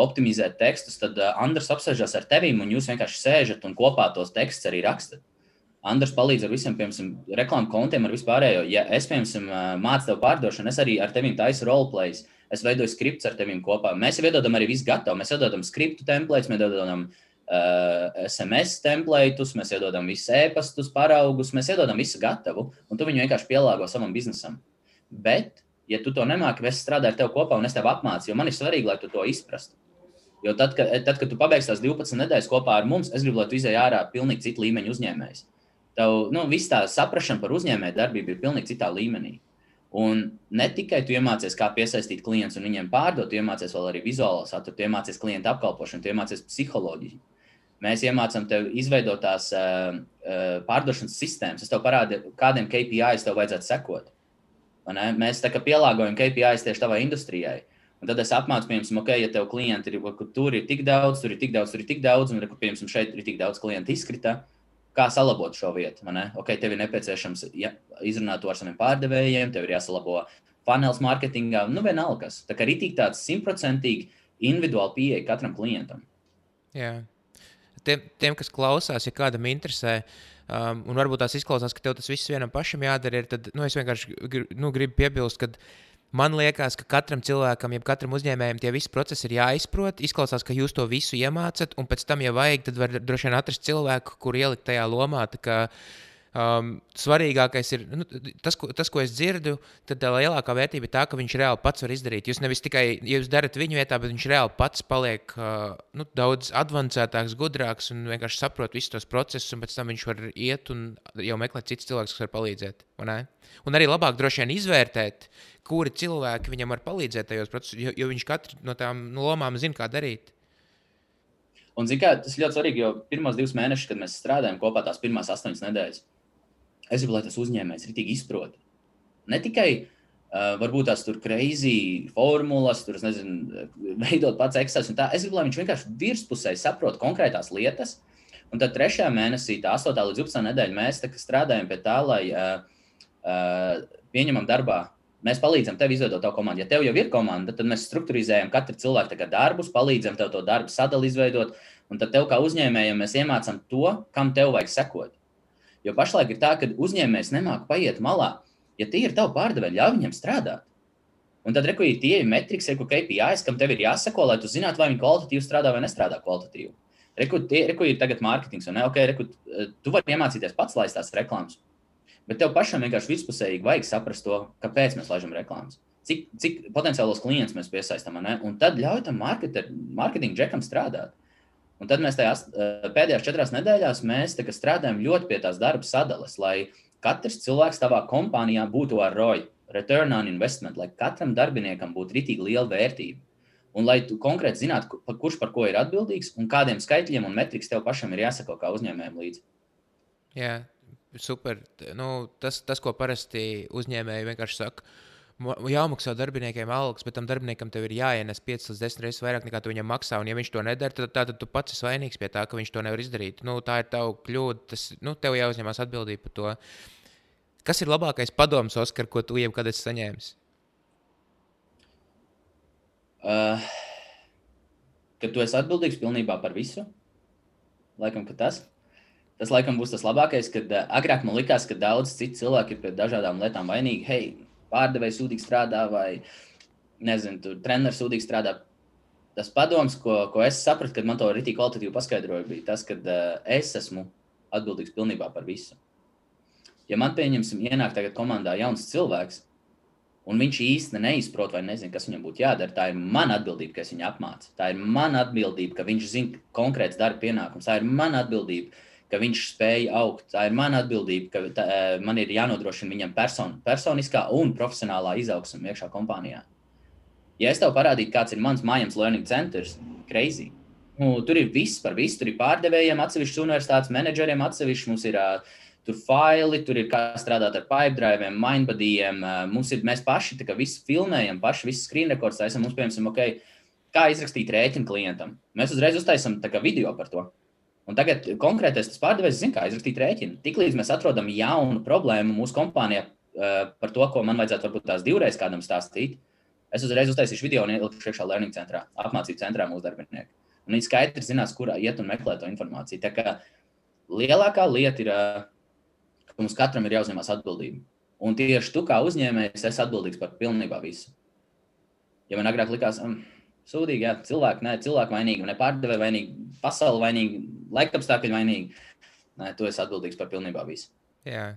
optimizēt tekstus, tad Andris apsēžas ar tevīm, un jūs vienkārši sēžat un kopā tos tekstus arī rakstat. Andris palīdz ar visiem, piemēram, reklāmu kontiem, ar vispārējo. Ja es, piemēram, mācu tev pārdošanu, es arī ar tevi taisu roleplays, es veidoju skripts ar tevi kopā. Mēs veidojam arī visu gatavu. Mēs veidojam skriptu templētus, mēs veidojam uh, SMS templētus, mēs iedodam visus e-pastus, paraugus, mēs iedodam visu gatavu, un tu viņu vienkārši pielāgo savam biznesam. Bet, ja tu to nemāki, es strādāju ar tevi kopā un es tev apmācu, jo man ir svarīgi, lai tu to izprastu. Jo tad, kad, tad, kad tu pabeigsi tās 12 nedēļas kopā ar mums, es gribu, lai tu izēj ārā pilnīgi citu līmeņu uzņēmējs. Tev nu, viss tā saprāšana par uzņēmēju darbību ir pilnīgi citā līmenī. Un ne tikai tu iemācies, kā piesaistīt klientus un viņiem pārdot, tu iemācies vēl arī vizuālo saturu, tu iemācies klientu apkalpošanu, tu iemācies psiholoģiju. Mēs iemācām tev izveidot tās uh, uh, pārdošanas sistēmas. Es tev parādīju, kādiem KPIs tev vajadzētu sekot. Mēs tā kā pielāgojam KPIs tieši tavai industrijai. Un tad es apmācu, piemēram, ok, ja tev klienti ir, tur ir tik daudz, tur ir tik daudz, tur ir tik daudz, un, piemēram, šeit ir tik daudz klientu izkrita, kā salabot šo vietu. Ok, tev ir nepieciešams ja, izrunāt to ar saviem pārdevējiem, tev ir jāsalabo funnels mārketingā, nu vienalga kas. Tā kā arī tik tāds simtprocentīgi individuāli pieeja katram klientam. Jā. Tiem, tiem, kas klausās, ja kādam interesē, um, un varbūt tās izklausās, ka tev tas viss vienam pašam jādara, ir, tad nu, es vienkārši nu, gribu piebilst, ka Man liekas, ka katram cilvēkam, jeb katram uzņēmējam, tie visi procesi ir jāizprot. Izklausās, ka jūs to visu iemācāt, un pēc tam, ja vajag, tad var droši vien atrast cilvēku, kur ielikt tajā lomā. Um, svarīgākais ir nu, tas, ko, tas, ko es dzirdu. Tad tā lielākā vērtība ir tā, ka viņš reāli pats var izdarīt. Jūs nevis tikai ja jūs darat viņu vietā, bet viņš reāli pats paliek uh, nu, daudz avansētāks, gudrāks un vienkārši saprot visus tos procesus. Un pēc tam viņš var iet un jau meklēt citus cilvēkus, kas var palīdzēt. Un arī labāk droši vien izvērtēt, kuri cilvēki viņam var palīdzēt tajos procesos, jo, jo viņš katru no tām lomām zina, kā darīt. Un, kā, tas ir ļoti svarīgi, jo pirmos divus mēnešus, kad mēs strādājam kopā, tās pirmās astoņas nedēļas, Es gribu, lai tas uzņēmējs tik izprot. Ne tikai uh, varbūt tās tur crazy formulas, tur nezinu, veidot pats Excel un tā. Es gribu, lai viņš vienkārši virspusēji saprot konkrētās lietas. Un tad trešajā mēnesī, tā 8. līdz 12. nedēļa, mēs strādājam pie tā, lai uh, uh, pieņemam darbā mēs palīdzam tev izveidot tavu komandu. Ja tev jau ir komanda, tad mēs struktūrizējam katru cilvēku darbus, palīdzam tev to darbu sadali izveidot, un tad tev kā uzņēmējam mēs iemācām to, kam tev vajag sekot. Jo pašlaik ir tā, ka uzņēmējs nemāķi paiet malā. Ja tie ir tavi pārdevēji, ļauj viņiem strādāt. Un tad rekurīt tie ir metriks, ko KPIs, kam tev ir jāsako, lai tu zinātu, vai viņi kvalitatīvi strādā vai nestrādā kvalitatīvi. Rekur ir tagad mārketings, un ne, okay, rekur, tu vari iemācīties pats laist tās reklāmas. Bet tev pašam vienkārši vispusēji vajag saprast to, kāpēc mēs laižam reklāmas. Cik, cik potenciālos klientus mēs piesaistām, un tad ļauj tam mārketinga džekam strādāt. Un tad mēs tajās eh, pēdējās četrās nedēļās strādājam ļoti pie tās darba sadales, lai katrs cilvēks tavā kompānijā būtu ar ROI, return on investment, lai katram darbiniekam būtu rītīgi liela vērtība. Un lai tu konkrēti zinātu, kurš par ko ir atbildīgs un kādiem skaitļiem un metrikiem tev pašam ir jāsako kā uzņēmējiem līdzi. Jā, super. Nu, tas, tas, ko parasti uzņēmēji vienkārši saka, uh, jāmaksā darbiniekiem algas, bet tam darbiniekam tev ir jāienes 5 līdz 10 reizes vairāk nekā tu viņam maksā. Un, ja viņš to nedara, tad, tad tu pats esi vainīgs pie tā, ka viņš to nevar izdarīt. Nu, tā ir tava kļūda. Tas, nu, tev jāuzņemas atbildība par to. Kas ir labākais padoms, Oskar, ko tu jebkad esi saņēmis? Uh, ka tu esi atbildīgs pilnībā par visu. Laikam, ka tas. Tas laikam būs tas labākais, kad uh, agrāk man likās, ka daudz citu cilvēku ir pie dažādām lietām vainīgi. Hei, pārdevējs sūdīgi strādā, vai nezinu, tur treneris sūdīgi strādā. Tas padoms, ko, ko es sapratu, kad man to rītīgi kvalitatīvi paskaidroja, bija tas, ka uh, es esmu atbildīgs pilnībā par visu. Ja man, pieņemsim, ienāk tagad komandā jauns cilvēks, un viņš īsti neizprot vai nezina, kas viņam būtu jādara, tā ir mana atbildība, ka es viņu apmācu. Tā ir mana atbildība, ka viņš zina konkrēts darba pienākums. Tā ir mana atbildība, ka viņš spēja augt. Tā ir mana atbildība, ka tā, eh, man ir jānodrošina viņam person, personiskā un profesionālā izaugsme iekšā kompānijā. Ja es tev parādītu, kāds ir mans mājams learning centers, crazy. Nu, tur ir viss par visu. Tur ir pārdevējiem, atsevišķi universitātes menedžeriem, atsevišķi mums ir uh, tur faili, tur ir kā strādāt ar pipedriviem, mindbudiem. Uh, mums ir, mēs paši tā kā visu filmējam, paši visu screen rekords taisam. Mums, piemēram, okay, kā izrakstīt rēķinu klientam. Mēs uzreiz uztaisām video par to. Un tagad konkrētais pārdevējs zina, kā izrakstīt rēķinu. Tiklīdz mēs atrodam jaunu problēmu mūsu kompānijā uh, par to, ko man vajadzētu varbūt tās divreiz kādam stāstīt, es uzreiz uztaisīšu video un ielikšu iekšā learning centrā, apmācību centrā mūsu darbinieku. Un viņi skaidri zinās, kurā iet un meklēt to informāciju. Tā kā lielākā lieta ir, uh, ka mums katram ir jāuzņemas atbildība. Un tieši tu kā uzņēmējs esi atbildīgs par pilnībā visu. Ja man agrāk likās, um, Sūdīgi, jā, cilvēki, ne, cilvēki vainīgi, ne pārdevēji vainīgi, pasaule vainīga, laikapstākļi vainīgi. Nē, tu esi atbildīgs par pilnībā visu. Jā.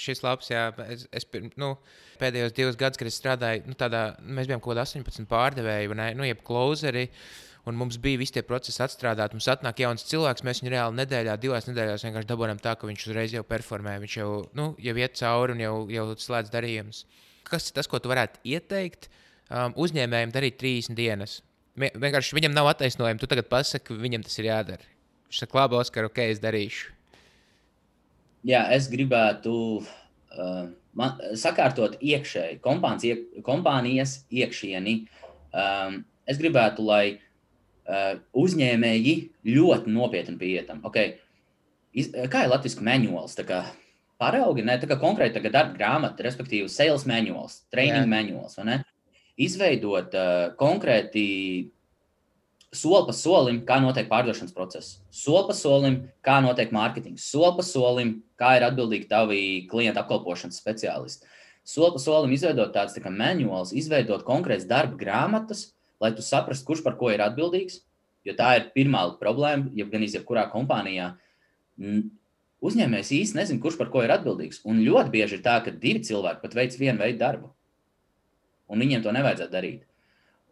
Šis labs, jā, es, es nu, pēdējos divus gadus, kad es strādāju, nu, tādā, mēs bijām kaut kādā 18 pārdevēji, vai ne, nu, jeb closeri. Un mums bija visi tie procesi atstrādāti. Mums atnāk jauns cilvēks, mēs viņu reāli nedēļā, divās nedēļās vienkārši dabūjām tā, ka viņš uzreiz jau performē, viņš jau, nu, jau iet cauri un jau, jau slēdz darījumus. Kas ir tas, ko tu varētu ieteikt um, uzņēmējiem darīt 30 dienas? Vienkārši viņam nav attaisnojuma. Tu tagad pasaki, viņam tas ir jādara. Viņš saka, labi, Oskar, ok, es darīšu. Jā, es gribētu uh, man, sakārtot iekšēji, kompānijas, iek, kompānijas iekšieni. Um, es gribētu, lai uh, uzņēmēji ļoti nopietni pieietam. Okay. Iz, kā ir latviešu manuāls? Paraugi, ne tā kā konkrēti darba grāmata, respektīvi, sales manuāls, training manuāls izveidot uh, konkrēti soli pa solim, kā notiek pārdošanas process, soli pa solim, kā notiek mārketings, soli pa solim, kā ir atbildīgi tavi klienta apkalpošanas speciālisti. Soli pa solim izveidot tādas tā manuāls, izveidot konkrētas darba grāmatas, lai tu saprastu, kurš par ko ir atbildīgs. Jo tā ir pirmā problēma, ja gan jebkurā kompānijā. Uzņēmējs īsti nezina, kurš par ko ir atbildīgs. Un ļoti bieži ir tā, ka divi cilvēki pat veic vienu veidu darbu un viņiem to nevajadzētu darīt.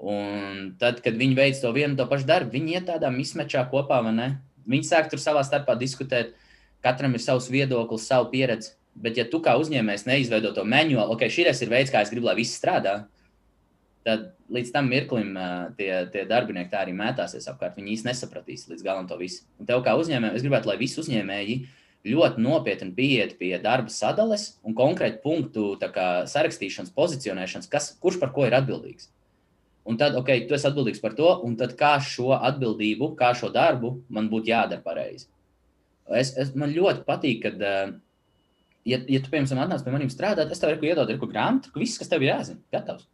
Un tad, kad viņi veic to vienu to pašu darbu, viņi iet tādā mismečā kopā, vai ne? Viņi sāk tur savā starpā diskutēt, katram ir savs viedoklis, savu pieredzi. Bet, ja tu kā uzņēmējs neizveido to manuālu, ok, šis ir veids, kā es gribu, lai viss strādā, tad līdz tam mirklim tie, tie darbinieki tā arī mētāsies apkārt. Viņi īsti nesapratīs līdz galam to visu. Un tev kā uzņēmējam, es gribētu, lai visi uzņēmēji ļoti nopietni pieiet pie darba sadales un konkrētu punktu kā, sarakstīšanas, pozicionēšanas, kas, kurš par ko ir atbildīgs. Un tad, ok, tu esi atbildīgs par to, un tad kā šo atbildību, kā šo darbu man būtu jādara pareizi. Es, es, man ļoti patīk, kad, ja, ja tu, piemēram, atnāc pie maniem strādāt, es tev iedodu ir ko grāmatu, ka viss, kas tev ir jāzina, gatavs.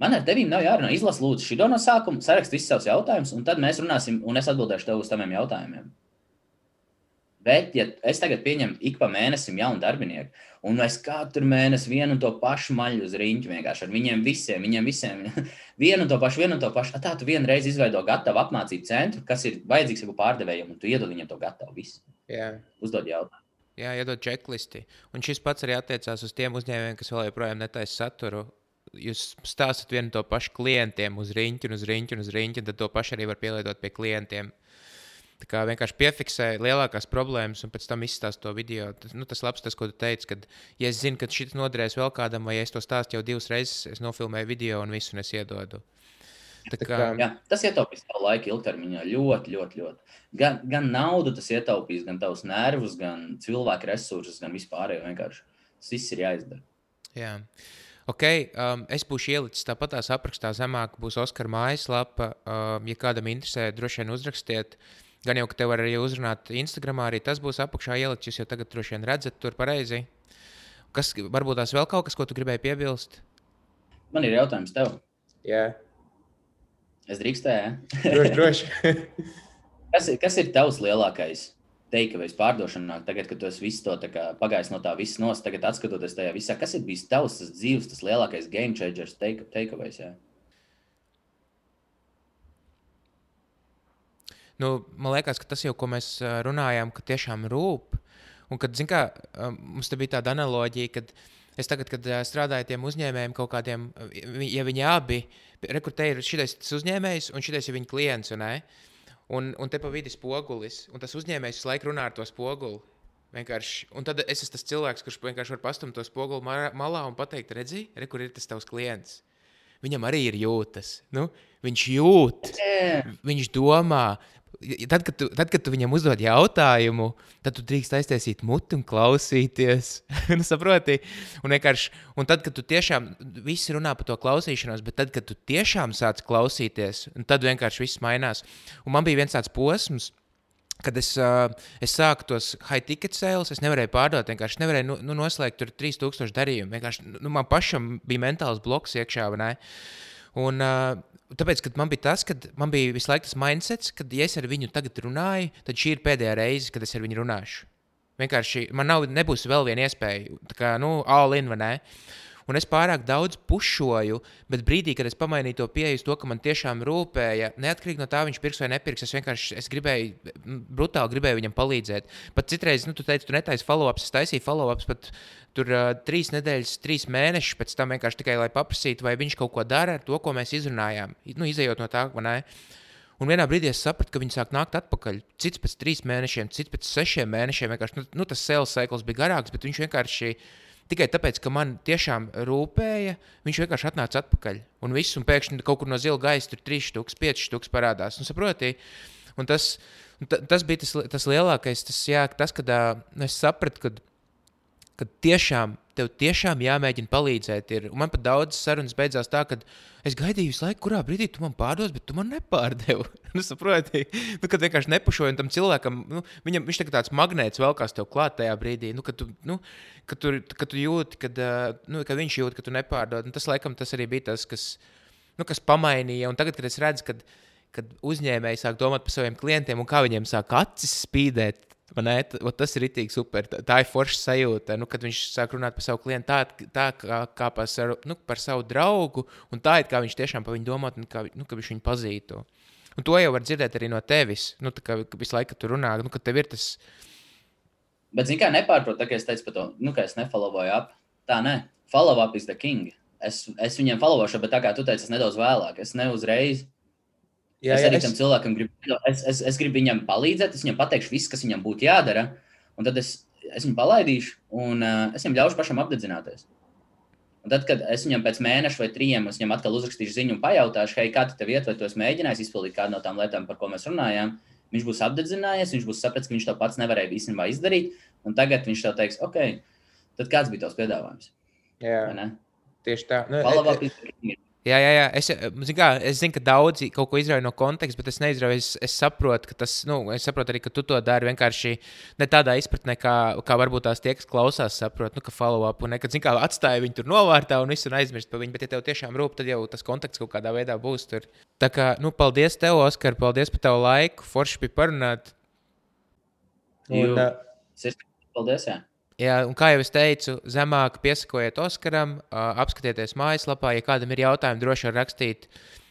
Man ar tevi nav jārunā. Izlasi, lūdzu, šī no sākuma, saraksti visus savus jautājumus, un tad mēs runāsim, un es atbildēšu tev uz taviem jautājumiem. Bet, ja es tagad pieņemu ik pa mēnesim jaunu darbinieku, un es katru mēnesi vienu un to pašu maļu uz rīņķu vienkārši ar viņiem visiem, viņiem visiem, vienu un to pašu, vienu un to pašu, tā tu vienreiz izveido gatavu apmācību centru, kas ir vajadzīgs jau pārdevējiem, un tu iedod viņiem to gatavu visu. Jā. Uzdod jautājumu. Jā, iedod checklisti. Un šis pats arī attiecās uz tiem uzņēmējiem, kas vēl joprojām netaisa saturu. Jūs stāstat vienu to pašu klientiem uz rīņķi, uz rīņķi, uz rīņķi, un tad to pašu arī var pielietot pie klientiem. Tā kā vienkārši piefiksē lielākās problēmas un pēc tam izstāsta to video. Tas, nu, tas labs, tas, ko tu teici, kad, ja es zinu, ka šis noderēs vēl kādam, vai ja es to stāstu jau divas reizes, es nofilmēju video un visu es iedodu. Tā kā... Jā, tas ietaupīs tavu laiku ilgtermiņā ļoti, ļoti. ļoti. Gan, gan naudu tas ietaupīs, gan tavus nervus, gan cilvēku resursus, gan vispārējo vienkārši. Tas viss ir jāizdara. Jā. Okay, um, es būšu ielicis tāpat tās aprakstā zemāk, būs Oskara mājaslapa. Um, ja kādam interesē, droši vien uzrakstiet. Uh, Gan jau, ka te var arī uzrunāt Instagram, arī tas būs apakšā ielikts. Jūs jau tagad droši vien redzat, tur pareizi. Kas varbūt tās vēl kaut kas, ko tu gribēji piebilst? Man ir jautājums tev. Jā. Es drīkstēju. droši, droši. kas, ir, kas ir tavs lielākais teikavējs pārdošanā, tagad, kad tu esi visu to pagājis no tā visa nos, tagad atskatoties tajā visā, kas ir bijis tavs tas dzīves, tas lielākais game changers teikavējs? Take nu, man liekas, ka tas jau, ko mēs runājām, ka tiešām rūp. Un kad, zin kā, mums te bija tāda analoģija, kad es tagad, kad strādāju tiem uzņēmējiem kaut kādiem, ja viņi abi, rekrutē ir šitais uzņēmējs un šitais ir viņa klients, un, un, un te pa vidi spogulis, un tas uzņēmējs visu laiku runā ar to spoguli. Vienkārši. Un tad es esmu tas cilvēks, kurš vienkārši var pastumt to spoguli malā un pateikt, redzi, re, kur ir tas tavs klients. Viņam arī ir jūtas. Nu, viņš jūt, viņš domā, Tad kad, tu, tad, kad tu viņam uzdod jautājumu, tad tu drīkst aiztaisīt muti un klausīties. nu, saproti? Un, un tad, kad tu tiešām visi runā par to klausīšanos, bet tad, kad tu tiešām sāc klausīties, tad vienkārši viss mainās. Un man bija viens tāds posms, kad es, uh, es sāku tos high ticket sales, es nevarēju pārdot, vienkārši nevarēju nu, nu, noslēgt tur 3000 darījumu. Vienkārši nu, man pašam bija mentāls bloks iekšā. Un, uh, Tāpēc, kad man bija tas, ka man bija visu laiku tas mindsets, ka, ja es ar viņu tagad runāju, tad šī ir pēdējā reize, kad es ar viņu runāšu. Vienkārši man nav, nebūs vēl viena iespēja, tā kā, nu, all in vai ne. Un es pārāk daudz pušoju, bet brīdī, kad es pamainīju to pieeju, to, ka man tiešām rūpēja, neatkarīgi no tā, viņš pirks vai nepirks, es vienkārši es gribēju, brutāli gribēju viņam palīdzēt. Pat citreiz, nu, tu teici, tu netaisi follow-ups, es taisīju follow-ups pat tur uh, trīs nedēļas, trīs mēnešus pēc tam vienkārši tikai lai paprasītu, vai viņš kaut ko dara ar to, ko mēs izrunājām. Nu, izējot no tā, vai ne. Un vienā brīdī es sapratu, ka viņi sāk nākt atpakaļ. Cits pēc trīs mēnešiem, cits pēc sešiem mēnešiem. Nu, nu, tas sales cikls bija garāks, bet viņš vienkārši tikai tāpēc, ka man tiešām rūpēja, viņš vienkārši atnāca atpakaļ. Un viss, un pēkšņi kaut kur no zila gaisa tur 3 stūks, 5 stūks parādās. Un, saproti, un tas, un tas bija tas, tas lielākais, tas, jā, tas kad uh, es sapratu, ka ka tiešām, tev tiešām jāmēģina palīdzēt. Ir. Un man pat daudz sarunas beidzās tā, ka es gaidīju visu laiku, kurā brīdī tu man pārdos, bet tu man nepārdevi. nu, saproti, nu, kad vienkārši nepušoju tam cilvēkam, nu, viņam, viņš tā tāds magnēts velkās tev klāt tajā brīdī, nu, kad, tu, nu, kad, tu, kad tu jūti, kad, nu, kad viņš jūt, ka tu nepārdod. Un tas, laikam, tas arī bija tas, kas, nu, kas pamainīja. Un tagad, kad es redzu, kad, kad uzņēmēji sāk domāt par saviem klientiem un kā viņiem sāk acis spīdēt, Ne, tas ir itī super. Tā, tā ir forša sajūta, nu, kad viņš sāk runāt par savu klientu, tā, tā kā, kā par, savu, nu, par savu draugu, tā ir kā viņš tiešām par viņu domā, un kā, nu, ka viņš viņu pazītu. Un to jau var dzirdēt arī no tevis. Nu, kā, visu laiku tur runā, nu, ka tev ir tas. Bet, zināmā mērā, nepārprot, tā kā es teicu par to, nu, ka es nefollowoju ap. Tā nē, follow up is the king. Es, es viņiem followošu, bet tā kā tu teici, es nedaudz vēlāk. Es ne uzreiz Jā, es arī jā, tam es... cilvēkam gribu, es, es, es gribu viņam palīdzēt, es viņam pateikšu visu, kas viņam būtu jādara, un tad es, es viņu palaidīšu, un uh, es viņam ļaušu pašam apdedzināties. Un tad, kad es viņam pēc mēneša vai trījiem, viņam atkal uzrakstīšu ziņu un pajautāšu, hei, kā tev iet, vai tu esi mēģinājis izpildīt kādu no tām lietām, par ko mēs runājām, viņš būs apdedzinājies, viņš būs sapratis, ka viņš to pats nevarēja īstenībā izdarīt, un tagad viņš tev teiks, ok, tad kāds bija tavs piedāvājums? Jā, tieši tā. Nu, Palavā, e, Jā, jā, jā. Es, zin kā, es zinu, ka daudzi kaut ko izrauj no konteksta, bet es neizrauju. Es, es saprotu, ka tas, nu, es saprotu arī, ka tu to dari vienkārši ne tādā izpratnē, kā, kā varbūt tās tie, kas klausās, saprot, nu, ka follow up un nekad, zin kā, atstāja viņu tur novārtā un visu un aizmirst par viņu. Bet, ja tev tiešām rūp, tad jau tas konteksts kaut kādā veidā būs tur. Tā kā, nu, paldies tev, Oskar, paldies par tavu laiku. Forši bija parunāt. Un, uh, paldies! Jā. Jā, un kā jau es teicu, zemāk piesakojiet Oskaram, uh, apskatieties mājaslapā. Ja kādam ir jautājumi, droši vien rakstīt.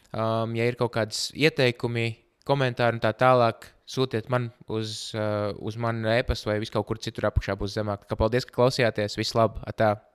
Um, ja ir kaut kādas ieteikumi, komentāri un tā tālāk, sūtiet man uz, uh, uz manu e-pastu vai vis kaut kur citur apakšā būs zemāk. Kā paldies, ka klausījāties. Vislabāk!